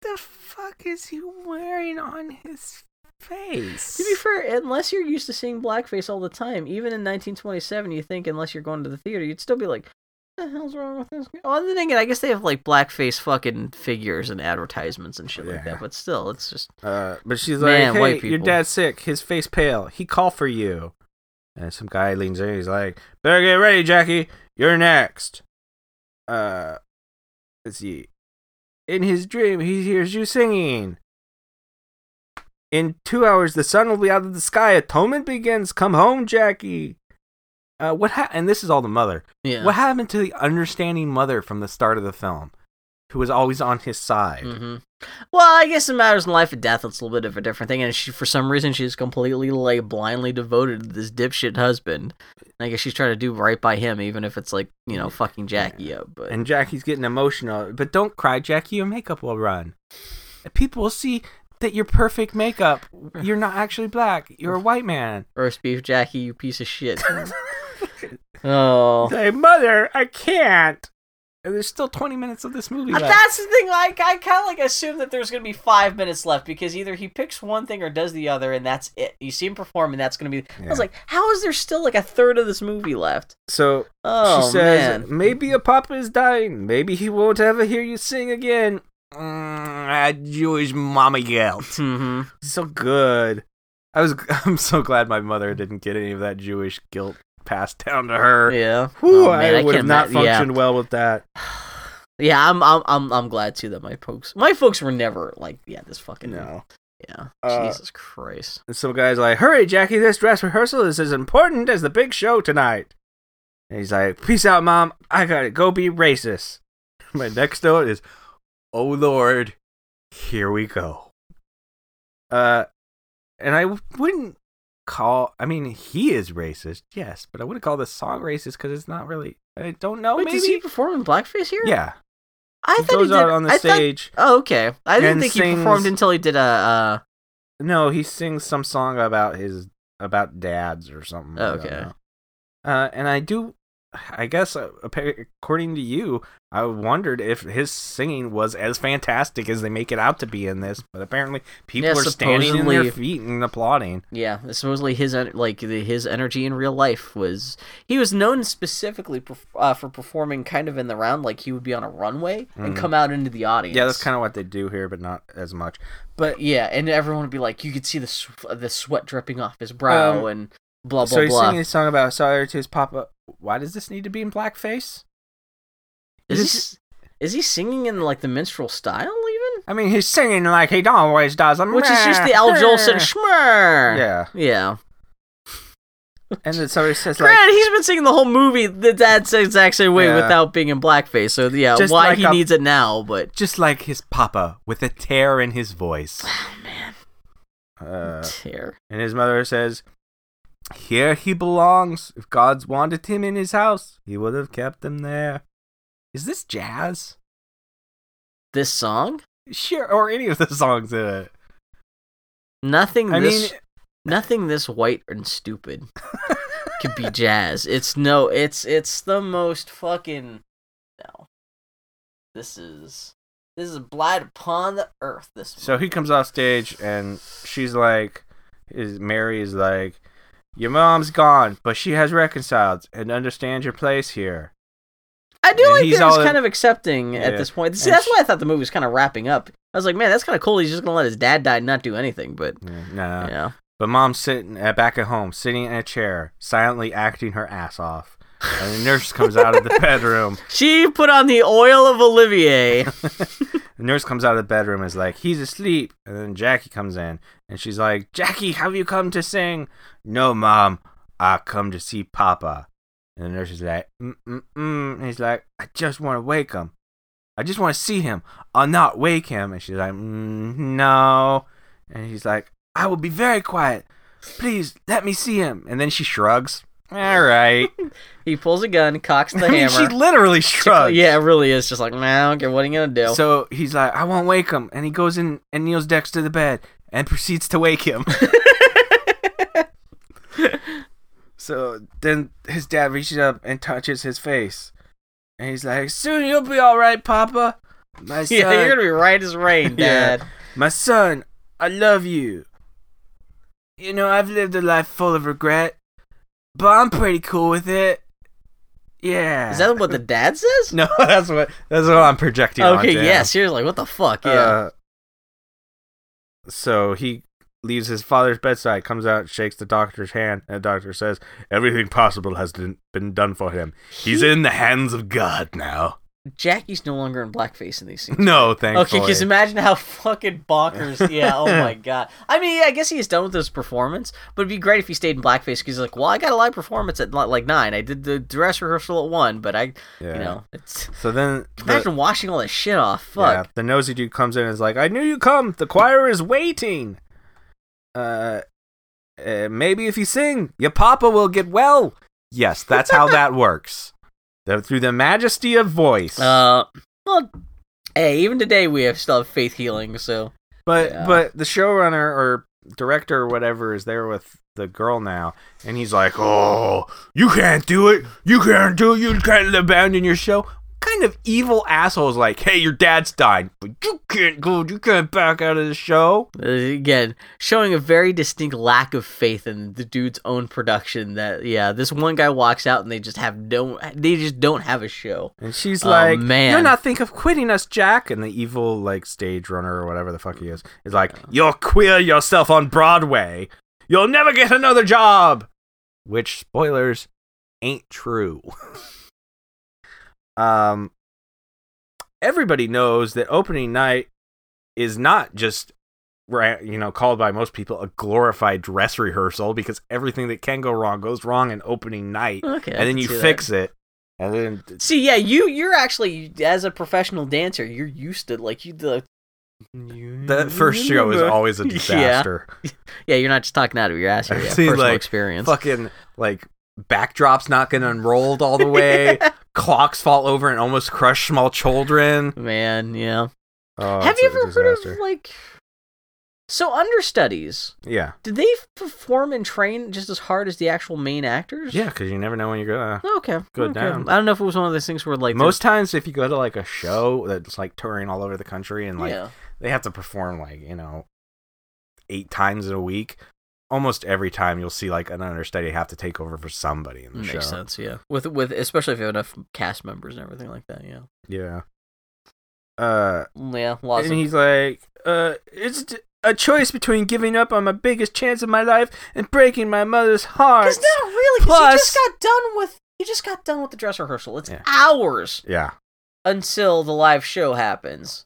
"The fuck is he wearing on his face?" To be fair, unless you're used to seeing blackface all the time, even in 1927, you think unless you're going to the theater, you'd still be like, "What the hell's wrong with this?" guy?" Oh, then again, I guess they have like blackface fucking figures and advertisements and shit like that. But still, it's just Uh, but she's Man, like, white "Hey, your dad's sick. His face pale. He called for you." And some guy leans in. He's like, "Better get ready, Jackie. You're next." Uh, let's see. In his dream, he hears you singing. In two hours, the sun will be out of the sky. Atonement begins. Come home, Jackie. Uh, what ha- and this is all the mother. yeah. What happened to the understanding mother from the start of the film, who was always on his side? hmm Well, I guess it matters in life and death. It's a little bit of a different thing, and she, for some reason, she's completely like blindly devoted to this dipshit husband. And I guess she's trying to do right by him, even if it's like you know fucking Jackie up. But And Jackie's getting emotional. But don't cry, Jackie. Your makeup will run. People will see that you're perfect makeup. You're not actually black. You're a white man. roast beef Jackie, you piece of shit. oh. Say, mother, I can't. And there's still 20 minutes of this movie left. That's the thing. Like, I kind of like assume that there's gonna be five minutes left because either he picks one thing or does the other, and that's it. You see him perform, and that's gonna be. I was like, how is there still like a third of this movie left? So Oh she says, man. maybe a papa is dying. Maybe he won't ever hear you sing again. Mm, Jewish mama yelled. hmm so good. I was I'm so glad my mother didn't get any of that Jewish guilt passed down to her. Yeah. Whew, Oh, man, I I would have not ima- yeah. functioned well with that. Yeah, I'm, I'm, I'm, I'm glad too that my folks, my folks were never like, yeah, this fucking, No. yeah, Uh, Jesus Christ. And some guy's like, "Hurry, Jackie! This dress rehearsal is as important as the big show tonight." And he's like, "Peace out, mom. I gotta go be racist." My next note is, "Oh Lord, here we go." Uh, and I wouldn't call. I mean, he is racist, yes, but I wouldn't call this song racist because it's not really. I don't know. Wait, maybe. does he perform in blackface here? yeah, I he thought goes he did. out on the I thought- stage. oh, okay. I didn't think he performed until he did a. Uh, No, he sings some song about his about dads or something. I Okay. Uh, and I do, I guess, uh, according to you, I wondered if his singing was as fantastic as they make it out to be in this. But apparently, people Yeah, are standing in their feet and applauding. yeah, supposedly his like the, his energy in real life was he was known specifically uh, for performing kind of in the round, like he would be on a runway and Mhm. come out into the audience. Yeah, that's kind of what they do here, but not as much. But yeah, and everyone would be like, you could see the sw- the sweat dripping off his brow Um, and blah blah so he's blah. singing a song about sorry to his papa. Why does this need to be in blackface? Is he, is he singing in like the minstrel style even? I mean, he's singing like he don't always does. Which is just the Al Jolson schmer. Yeah, Yeah. and then somebody says like. Granted, he's been singing the whole movie the dad's exact same way Yeah. without being in blackface. So yeah, Just why like he a- needs it now, but just like his papa, with a tear in his voice. oh man, Uh, tear. and his mother says, Here he belongs. If God's wanted him in his house, he would have kept him there. Is this jazz? This song? Sure, or any of the songs in it. Nothing I this mean, nothing this white and stupid could be jazz. It's no, it's it's the most fucking no. This is this is a blight upon the earth. This so he comes off stage and she's like, is Mary is like, your mom's gone, but she has reconciled and understands your place here. I do and like that he's all- kind of accepting at Yeah. this point. See, And that's sh- why I thought the movie was kind of wrapping up. I was like, man, that's kind of cool. He's just gonna let his dad die and not do anything. But Yeah, no, you know, But mom's sitting uh, back at home, sitting in a chair, silently acting her ass off. And the nurse comes out of the bedroom. she put on the oil of Olivier. The nurse comes out of the bedroom and is like, he's asleep. And then Jackie comes in and she's like, Jackie, have you come to sing? No, mom, I come to see Papa. And the nurse is like, mm mm mm. And he's like, I just want to wake him. I just want to see him. I'll not wake him. And she's like, mm, no. And he's like, I will be very quiet. Please let me see him. And then she shrugs. All right. he pulls a gun, cocks the I mean, hammer. she literally shrugs. Yeah, it really is just like, nah, okay, what are you gonna do? So he's like, I won't wake him. And he goes in and kneels next to the bed and proceeds to wake him. so then his dad reaches up and touches his face. And he's like, Soon you'll be all right, Papa. My son, yeah, you're gonna be right as rain, Yeah. Dad. my son, I love you. You know, I've lived a life full of regret, but I'm pretty cool with it. Yeah. Is that what the dad says? No, that's what that's what I'm projecting. okay, onto yeah, seriously, what the fuck? Yeah. Uh, so he leaves his father's bedside, comes out, shakes the doctor's hand, and the doctor says, "Everything possible has been been done for him. He's in the hands of God now." Jackie's no longer in blackface in these scenes. No, thanks. Okay, thankfully. because imagine how fucking bonkers. Yeah, oh my god. I mean, yeah, I guess he is done with his performance, but it'd be great if he stayed in blackface because he's like, well, I got a live performance at like nine. I did the dress rehearsal at one, but I, yeah. you know, it's So then, the, imagine washing all that shit off. yeah, Fuck. the nosy dude comes in and is like, "I knew you come. The choir is waiting. Uh, uh, maybe if you sing, your papa will get well." Yes, that's how that works. The, through the majesty of voice. Uh, well, hey, even today we have still have faith healing. So But Yeah. but the showrunner or director or whatever is there with the girl now, and he's like, "Oh, you can't do it. You can't do it. You can't abandon your show." Kind of evil assholes like, "Hey, your dad's died, but you can't go. You can't back out of the show." uh, again, showing a very distinct lack of faith in the dude's own production. That yeah, this one guy walks out and they just have no, they just don't have a show. And she's Oh, like, man. "You're not think of quitting us, Jack." And the evil like stage runner or whatever the fuck he is is like, "You'll queer yourself on Broadway. You'll never get another job." Which spoilers ain't true. um, everybody knows that opening night is not just you know called by most people a glorified dress rehearsal because everything that can go wrong goes wrong in opening night, Okay, and then you see that. fix it, and then See, yeah, you you're actually as a professional dancer, you're used to like you the. That first show is always a disaster. Yeah, you're not just talking out of your ass here. Yeah, seen, personal like, experience. Fucking like backdrops not getting unrolled all the way. Clocks fall over and almost crush small children. Man, yeah. Oh, Have you a ever heard of like? So understudies, Yeah, did they perform and train just as hard as the actual main actors? yeah, because you never know when you're gonna. Oh, okay. Go okay. down. I don't know if it was one of those things where like Most times, if you go to like a show that's like touring all over the country and like yeah. they have to perform like you know eight times in a week. Almost every time you'll see like an understudy have to take over for somebody in the Makes show. sense, yeah. With with especially if you have enough cast members and everything like that, yeah. Yeah. Uh, Yeah, lots and of he's like, uh, it's d- a choice between giving up on my biggest chance of my life and breaking my mother's heart. Because not really. Plus- you just got done with you just got done with the dress rehearsal. It's Yeah. hours Yeah. until the live show happens.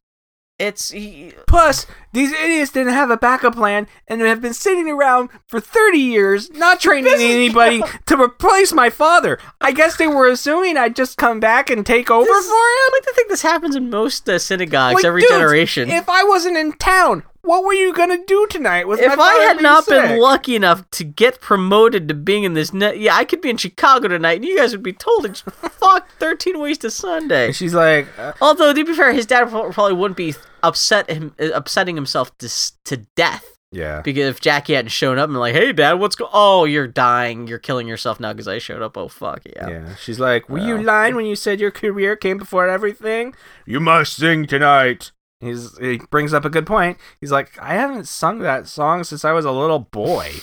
It's he, Plus, these idiots didn't have a backup plan and have been sitting around for 30 years not training This is- anybody to replace my father. I guess they were assuming I'd just come back and take over This- for him. I like to think this happens in most uh, synagogues Like, every dudes, generation. If I wasn't in town, what were you gonna do tonight? With If I had not been lucky enough to get promoted to being in this net, yeah, I could be in Chicago tonight, and you guys would be told it's fuck thirteen ways to Sunday. And she's like, uh, Although to be fair, his dad probably wouldn't be upset him uh, upsetting himself to to death Yeah. Because if Jackie hadn't shown up and like, hey, dad, what's go? Oh, you're dying. You're killing yourself now because I showed up. Oh, fuck yeah. Yeah. She's like, Were you lying when you said your career came before everything? You must sing tonight. He's he brings up a good point. He's like, I haven't sung that song since I was a little boy.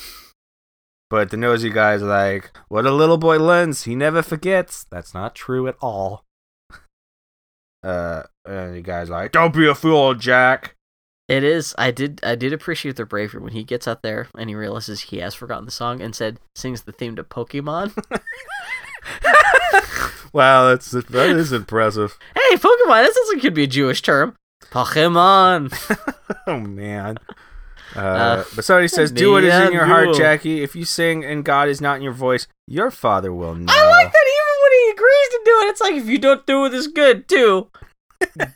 But the nosy guy's like, What a little boy learns, he never forgets. That's not true at all. Uh and the guy's like, Don't be a fool, Jack. It is. I did. I did appreciate their bravery when he gets out there and he realizes he has forgotten the song and said sings the theme to Pokemon. wow, that's that is impressive. hey, Pokemon. That sounds like could be a Jewish term. Pokemon. Oh man. Uh, Uh, but somebody says, "Do what is in your heart, Jackie. If you sing and God is not in your voice, your father will know." I like that even when he agrees to do it, it's like if you don't do it as good too,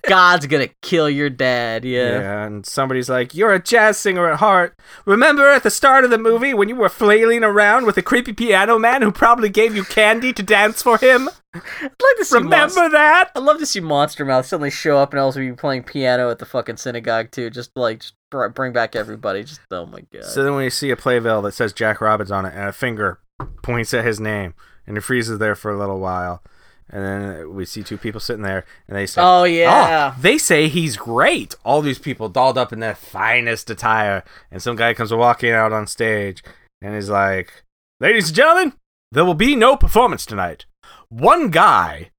God's gonna kill your dad. Yeah. Yeah. and somebody's like, "You're a jazz singer at heart. Remember at the start of the movie when you were flailing around with a creepy piano man who probably gave you candy to dance for him? I'd like to see Remember Monster- that?" I'd love to see Monster Mouth suddenly show up and also be playing piano at the fucking synagogue too. Just like just br- bring back everybody. Just oh my god. So then when you see a playbill that says Jack Robbins on it, and a finger points at his name, and it freezes there for a little while. And then we see two people sitting there, and they say, oh, oh yeah. Oh, they say he's great. All these people dolled up in their finest attire, and some guy comes walking out on stage and he's like, "Ladies and gentlemen, there will be no performance tonight. One guy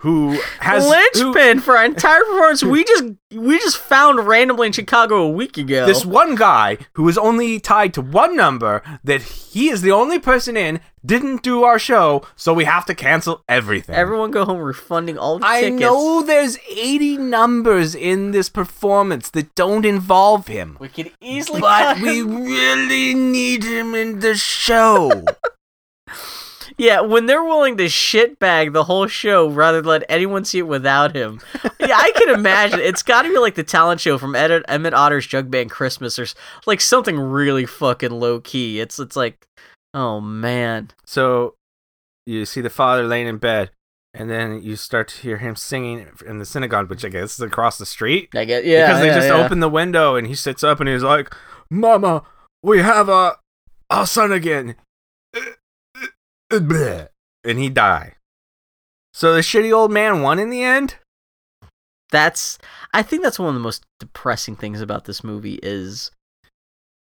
who has who- linchpin for our entire performance. we just we just found randomly in Chicago a week ago. this one guy who is only tied to one number that he is the only person in didn't do our show, so we have to cancel everything. Everyone go home refunding all the I tickets. know there's 80 numbers in this performance that don't involve him. We could easily But cut we him. really need him in the show. Yeah, when they're willing to shitbag the whole show rather than let anyone see it without him. yeah, I can imagine. It's got to be like the talent show from Ed- Emmett Otter's Jug Band Christmas or like something really fucking low key. It's it's like, oh man. so you see the father laying in bed, and then you start to hear him singing in the synagogue, which I guess is across the street. I get yeah. because they yeah, just yeah. open the window and he sits up and he's like, Mama, we have a, our son again. And he die. So the shitty old man won in the end? That's I think that's one of the most depressing things about this movie is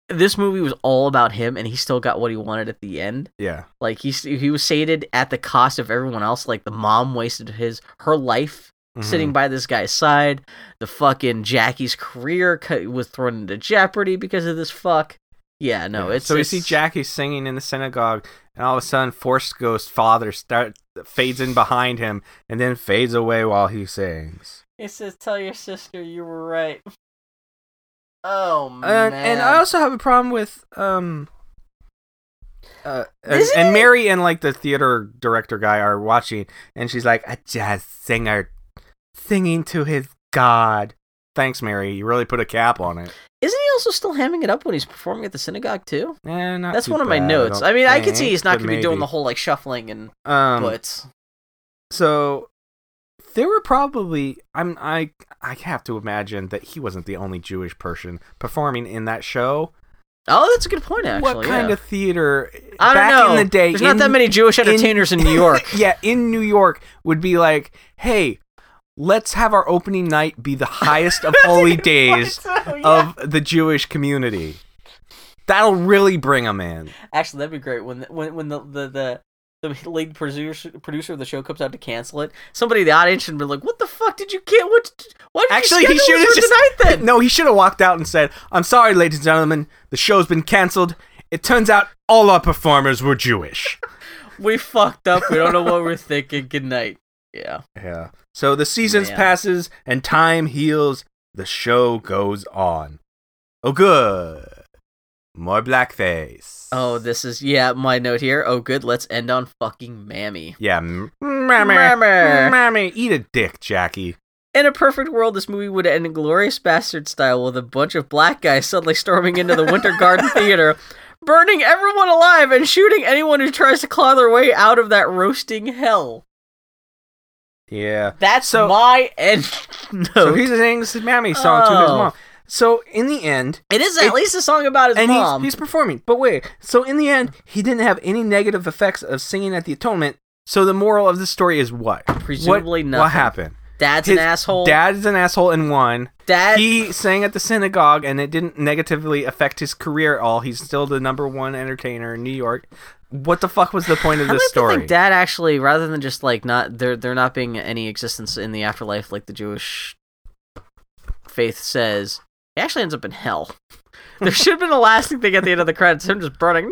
this movie was all about him and he still got what he wanted at the end. Yeah. Like he he was sated at the cost of everyone else. Like the mom wasted his her life Mm-hmm. sitting by this guy's side. The fucking Jackie's career was thrown into jeopardy because of this fuck. Yeah, no, Yeah. it's so we see Jackie singing in the synagogue, and all of a sudden, Force Ghost father start fades in behind him, and then fades away while he sings. He says, "Tell your sister you were right." Oh man! And, and I also have a problem with um. Uh, and, and Mary and like the theater director guy are watching, and she's like a jazz singer singing to his god. Thanks, Mary. You really put a cap on it. Isn't he also still hamming it up when he's performing at the synagogue too? Eh, not That's one of my bad, notes. don't I mean, I could see he's not going to be doing the whole like shuffling and Um, but so there were probably I'm I I have to imagine that he wasn't the only Jewish person performing in that show. oh, that's a good point. Actually, what kind yeah. of theater I don't back know. in the day? There's not that many Jewish entertainers in, New York. yeah, in New York would be like, hey, let's have our opening night be the highest of holy days of the Jewish community. That'll really bring them in. Actually, that'd be great when when when the the the, the lead producer producer of the show comes out to cancel it. Somebody in the audience should be like, "What the fuck did you can What? Why did Actually, you he schedule should have this for just tonight then?" no. He should have walked out and said, "I'm sorry, ladies and gentlemen, the show's been canceled. It turns out all our performers were Jewish." We fucked up. We don't know what we're thinking. Good night. Yeah. yeah. So the seasons Man. passes and time heals. The show goes on. Oh, good. More blackface. Oh, this is yeah. My note here. Oh, good. Let's end on fucking mammy. Yeah, mammy, Mammy. mammy, eat a dick, Jackie. In a perfect world, this movie would end in glorious bastard style with a bunch of black guys suddenly storming into the Winter Garden Theater, burning everyone alive and shooting anyone who tries to claw their way out of that roasting hell. Yeah. That's So- my end note. So he's singing his mammy song to his Oh. mom. So in the end, It is at It- least a song about his and mom. he's, he's performing. But wait, so in the end, he didn't have any negative effects of singing at the atonement. So the moral of the story is what? Presumably what, nothing. What happened? Dad's His an asshole. Dad's an asshole in one. Dad. He sang at the synagogue, and it didn't negatively affect his career at all. He's still the number one entertainer in New York. What the fuck was the point of How this story? think Dad actually, rather than just like not there, there not being any existence in the afterlife like the Jewish faith says, he actually ends up in hell. There should have been a lasting thing at the end of the credits, him just burning.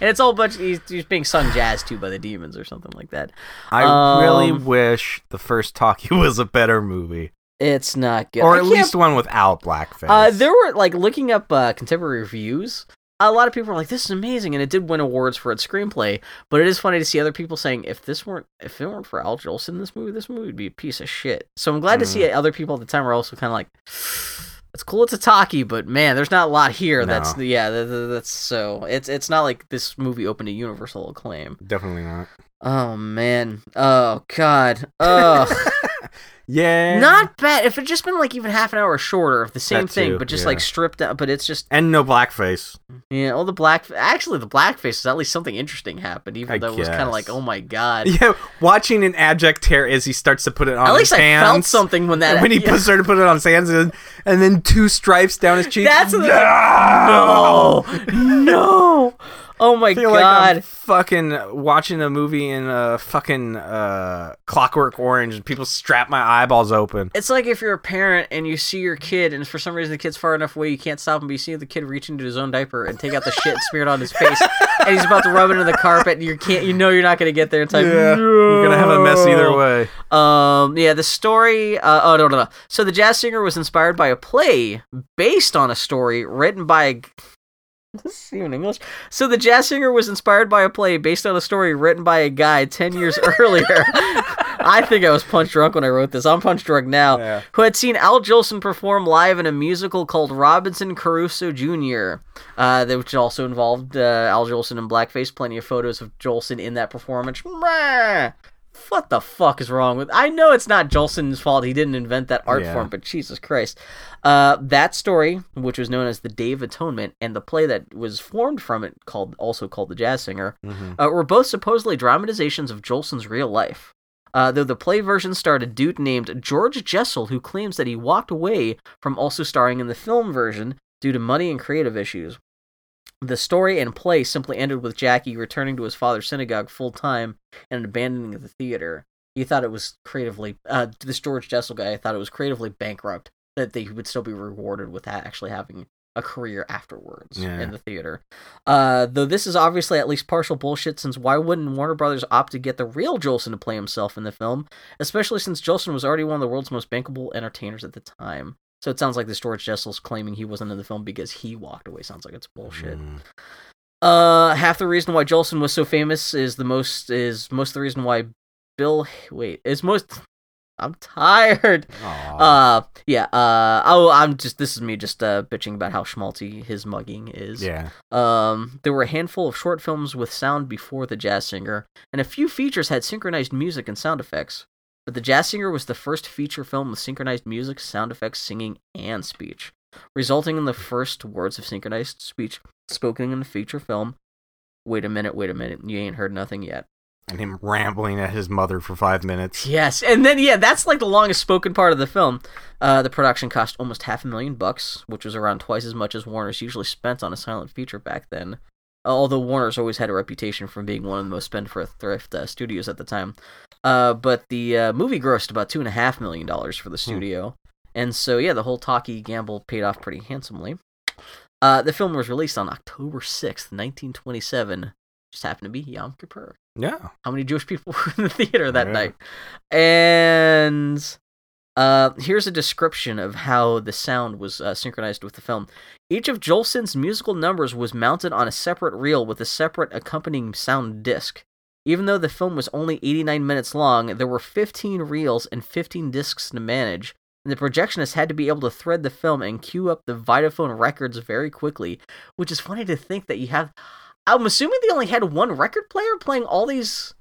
And it's all a bunch. He's, he's being sung jazz to by the demons or something like that. I really Um, wish the first Talkie was a better movie, It's not good. or at least one without blackface. Uh, there were like looking up uh, contemporary reviews. A lot of people were like, "This is amazing," and it did win awards for its screenplay. But it is funny to see other people saying, "If this weren't, if it weren't for Al Jolson, this movie, this movie would be a piece of shit." So I'm glad to Mm. see other people at the time were also kind of like, "It's cool, it's a talkie, but man, there's not a lot here." No. That's yeah, that, that- that's so. It's it's not like this movie opened to universal acclaim. Definitely not. Oh man, oh god, oh. Yeah. Not bad. If it just been like even half an hour shorter of the same thing, but just yeah. like stripped out, But it's just and no blackface. yeah. All the black. Actually, the blackface is at least something interesting happened, even I though it was kind of like, oh my god. Yeah, watching an abject tear as he starts to put it on At least I hands. felt something when that. When he yeah. started to put it on his hands, and, and then two stripes down his cheek. That's no, no, no. Oh my feel like I'm god. fucking watching a movie in a fucking uh, Clockwork Orange, and people strap my eyeballs open. It's like if you're a parent and you see your kid, and for some reason the kid's far enough away you can't stop him, but you see the kid reach into his own diaper and take out the shit smeared on his face, and he's about to rub it into the carpet, and you can't, you know, you're not gonna get there in time. you're gonna have a mess either way. Um, yeah, the story. Uh, oh no, no, no. So the jazz singer was inspired by a play based on a story written by. Even English. So the jazz singer was inspired by a play based on a story written by a guy ten years earlier. I think I was punch drunk when I wrote this. I'm punch drunk now. Yeah. Who had seen Al Jolson perform live in a musical called Robinson Crusoe Jr., uh, which also involved uh, Al Jolson in blackface. Plenty of photos of Jolson in that performance. What the fuck is wrong with? I know it's not Jolson's fault. He didn't invent that art Yeah. form, but Jesus Christ, uh, that story, which was known as the Day of Atonement, and the play that was formed from it, called also called the Jazz Singer, Mhm. uh, were both supposedly dramatizations of Jolson's real life. Uh, though the play version starred a dude named George Jessel, who claims that he walked away from also starring in the film version due to money and creative issues. The story and play simply ended with Jackie returning to his father's synagogue full time and abandoning the theater. He thought it was creatively, uh, this George Jessel guy I thought it was creatively bankrupt that they would still be rewarded with actually having a career afterwards Yeah. in the theater. Uh, though this is obviously at least partial bullshit, since why wouldn't Warner Brothers opt to get the real Jolson to play himself in the film, especially since Jolson was already one of the world's most bankable entertainers at the time. So it sounds like this George Jessel's claiming he wasn't in the film because he walked away. Sounds like it's bullshit. Mm. Uh, half the reason why Jolson was so famous is the most is most of the reason why Bill wait is most. I'm tired. Aw. Uh, yeah. Uh, oh, I'm just. This is me just uh bitching about how schmaltzy his mugging is. yeah. Um, there were a handful of short films with sound before The Jazz Singer, and a few features had synchronized music and sound effects. But The Jazz Singer was the first feature film with synchronized music, sound effects, singing, and speech, resulting in the first words of synchronized speech spoken in a feature film. Wait a minute, wait a minute, you ain't heard nothing yet. And him rambling at his mother for five minutes. Yes, and then yeah, that's like the longest spoken part of the film. Uh, the production cost almost half a million bucks, which was around twice as much as Warner's usually spent on a silent feature back then. Although Warner's always had a reputation for being one of the most spend for thrift uh, studios at the time. Uh, but the uh, movie grossed about two and a half million dollars for the studio, and so yeah, the whole talkie gamble paid off pretty handsomely. Uh, the film was released on October sixth, nineteen twenty-seven. Just happened to be Yom Kippur Yeah. how many Jewish people were in the theater that Yeah. night. And uh, here's a description of how the sound was uh, synchronized with the film. Each of Jolson's musical numbers was mounted on a separate reel with a separate accompanying sound disc. Even though the film was only 89 minutes long, there were 15 reels and 15 discs to manage, and the projectionist had to be able to thread the film and cue up the Vitaphone records very quickly, which is funny to think that you have. I'm assuming they only had one record player playing all these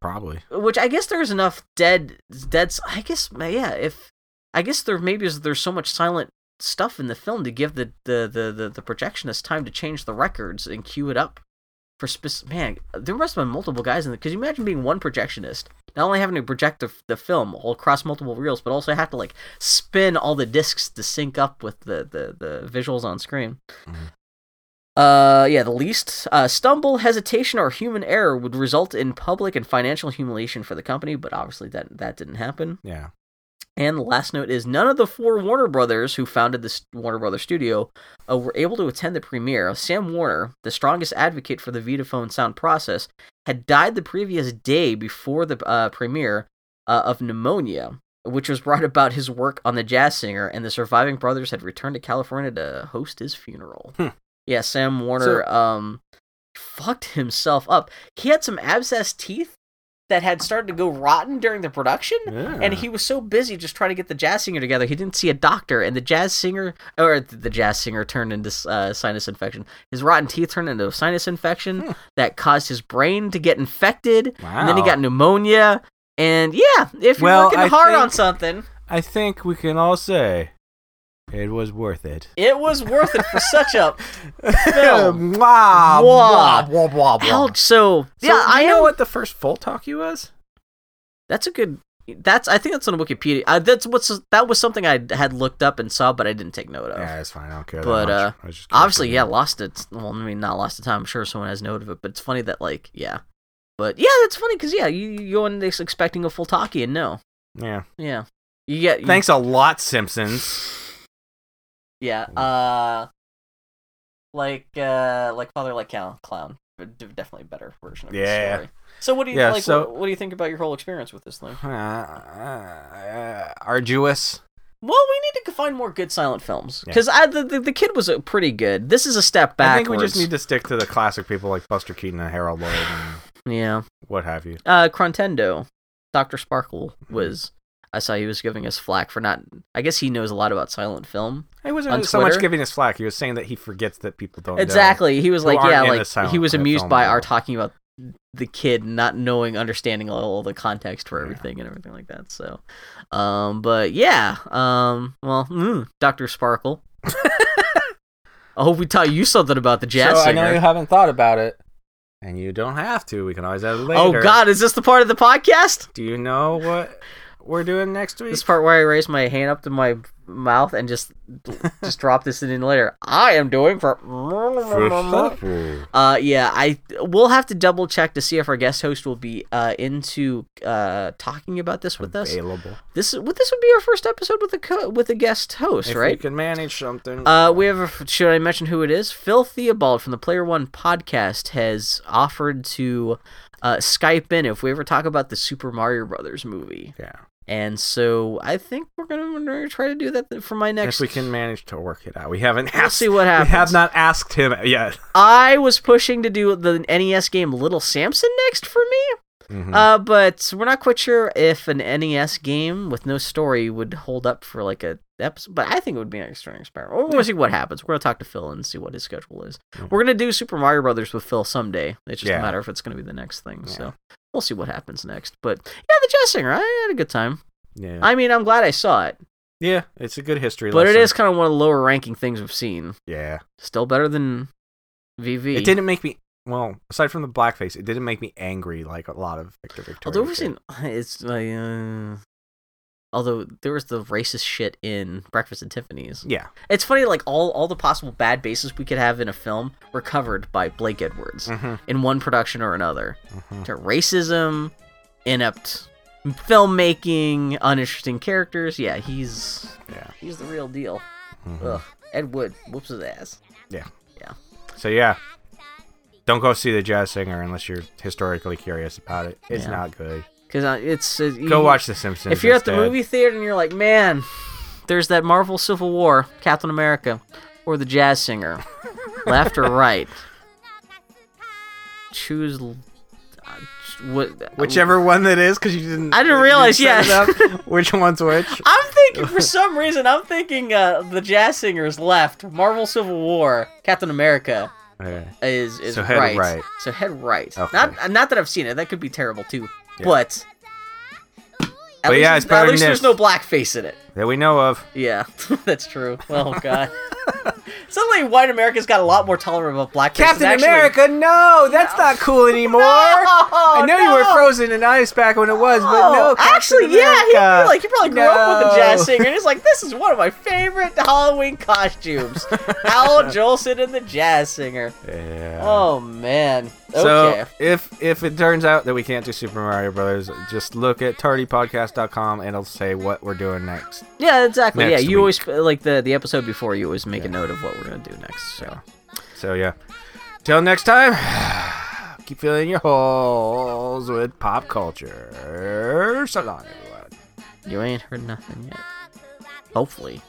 Probably. which I guess there's enough dead dead. I guess yeah. If I guess there maybe is there's so much silent stuff in the film to give the the the the, the projectionist time to change the records and cue it up for specific. Man, there must have been multiple guys in the. Because you imagine being one projectionist, not only having to project the, the film all across multiple reels, but also have to like spin all the discs to sync up with the the, the visuals on screen. Mhm. Uh, yeah, the least uh, stumble, hesitation, or human error would result in public and financial humiliation for the company, but obviously that that didn't happen. Yeah. And the last note is none of the four Warner brothers who founded this Warner Brothers studio uh, were able to attend the premiere. Sam Warner, the strongest advocate for the Vitaphone sound process, had died the previous day before the uh, premiere uh, of pneumonia, which was brought about his work on the jazz singer, and the surviving brothers had returned to California to host his funeral. Hmm. Yeah, Sam Warner um fucked himself up. He had some abscess teeth that had started to go rotten during the production. And he was so busy just trying to get the jazz singer together, he didn't see a doctor. And the jazz singer, or the jazz singer, turned into uh, sinus infection. His rotten teeth turned into a sinus infection Hmm. that caused his brain to get infected. Wow. And then he got pneumonia. And yeah, if you're Well, working I hard on something, I think we can all say it was worth it. it was worth it for such a Film. Wow. Wah. Blah, blah, blah. Ouch. So, So, yeah, I know am- what the first full talkie was? That's a good. That's I think that's on Wikipedia. Uh, that's what's that was something I had looked up and saw, but I didn't take note of. Yeah, it's fine. I don't care. But, that uh. Obviously, yeah, lost it. Well, I mean, not lost the time. I'm sure someone has note of it, but it's funny that like, yeah. But yeah, that's funny because yeah, you, you go in this expecting a full talkie and no, Yeah. yeah, you get you- Thanks a lot, Simpsons. Yeah, uh, like uh, like Father like Clown, definitely a better version of the Yeah. story. So what do you Yeah, like? so- what, what do you think about your whole experience with this thing? Uh, uh, arduous. Well, we need to find more good silent films Yeah. because the, the the kid was uh, pretty good. This is a step back. I think we just need to stick to the classic people like Buster Keaton and Harold Lloyd and yeah. what have you. Uh, Crontendo, Doctor Sparkle was. I saw he was giving us flack for not. I guess he knows a lot about silent film. He wasn't so much giving us flack. He was saying that he forgets that people don't know. Exactly. He was like, yeah, like he was amused by our talking about the kid not knowing, understanding all the context for Yeah. everything and everything like that. So, um, but yeah, um, well, mm, Doctor Sparkle. I hope we taught you something about the jazz so I know you haven't thought about it, and you don't have to. We can always add it later. Oh God, is this the part of the podcast? Do you know what we're doing next week? This part where I raise my hand up to my mouth and just just drop this in later. I am doing for. Uh, yeah, I we'll have to double check to see if our guest host will be uh into uh talking about this with us. Available. This well, this would be our first episode with a co- with a guest host, If we right? can manage something. Uh, we have. A, should I mention who it is? Phil Theobald from the Player One podcast has offered to uh, Skype in if we ever talk about the Super Mario Brothers movie, yeah. And so I think we're gonna, try to do that for my next. If we can manage to work it out. We haven't We'll asked. see what happens. We have not asked him yet. I was pushing to do the NES game Little Samson next for me. Mhm. Uh, but we're not quite sure if an NES game with no story would hold up for like a episode. But I think it would be an exciting experiment. We're gonna see what happens. We're gonna talk to Phil and see what his schedule is. Yeah. We're gonna do Super Mario Brothers with Phil someday. It's just Yeah. a matter if it's gonna be the next thing. Yeah. So we'll see what happens next. But yeah, the jazz singer. I had a good time. yeah. I mean, I'm glad I saw it, yeah. It's a good history but it lesson. is kind of one of the lower ranking things we've seen. Yeah. Still better than VV. It didn't make me. Well, aside from the blackface, it didn't make me angry like a lot of Victor Victoria. Although we've seen, it's like, uh, although there was the racist shit in Breakfast at Tiffany's. Yeah. It's funny, like all all the possible bad bases we could have in a film were covered by Blake Edwards Mm-hmm. in one production or another. Mm-hmm. To racism, inept filmmaking, uninteresting characters. Yeah, he's Yeah. he's the real deal. Mhm. Ugh, Ed Wood whoops his ass. Yeah. Yeah. So yeah, don't go see the jazz singer unless you're historically curious about it. It's Yeah. not good. Because uh, it's uh, Go you- watch The Simpsons. If you're at the movie theater and you're like, man, there's that Marvel Civil War, Captain America, or the jazz singer, left or right, choose. uh, what, whichever one that is, because you didn't. I didn't realize, yeah. which one's which? I'm thinking for some reason I'm thinking uh, the jazz singer's left, Marvel Civil War, Captain America Okay. is is So head right. right. So head right. Okay. Not not that I've seen it. That could be terrible too. Yeah. But. At But least, yeah, it's at least than there's this. no blackface in it. that we know of. Yeah, that's true. Oh god. Suddenly, white America's got a lot more tolerant of black faces. Captain Actually- America, no, that's not cool anymore. I know you were frozen in ice back when it was, but no. Captain actually, yeah, he America. like he probably grew up with a jazz singer, and he's like, "This is one of my favorite Halloween costumes." Al Jolson and the jazz singer. Yeah. Oh man. So if if it turns out that we can't do Super Mario Brothers, just look at tardypodcast.com and it'll say what we're doing next. yeah, exactly. next yeah, you week. always like the the episode before. You always make a note of what we're gonna do next. So So yeah. Till next time, keep filling your holes with pop culture. So long, everyone. you ain't heard nothing yet. Hopefully,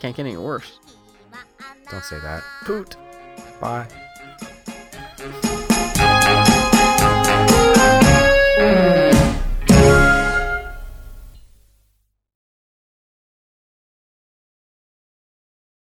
can't get any worse. Don't say that. Poot. Bye.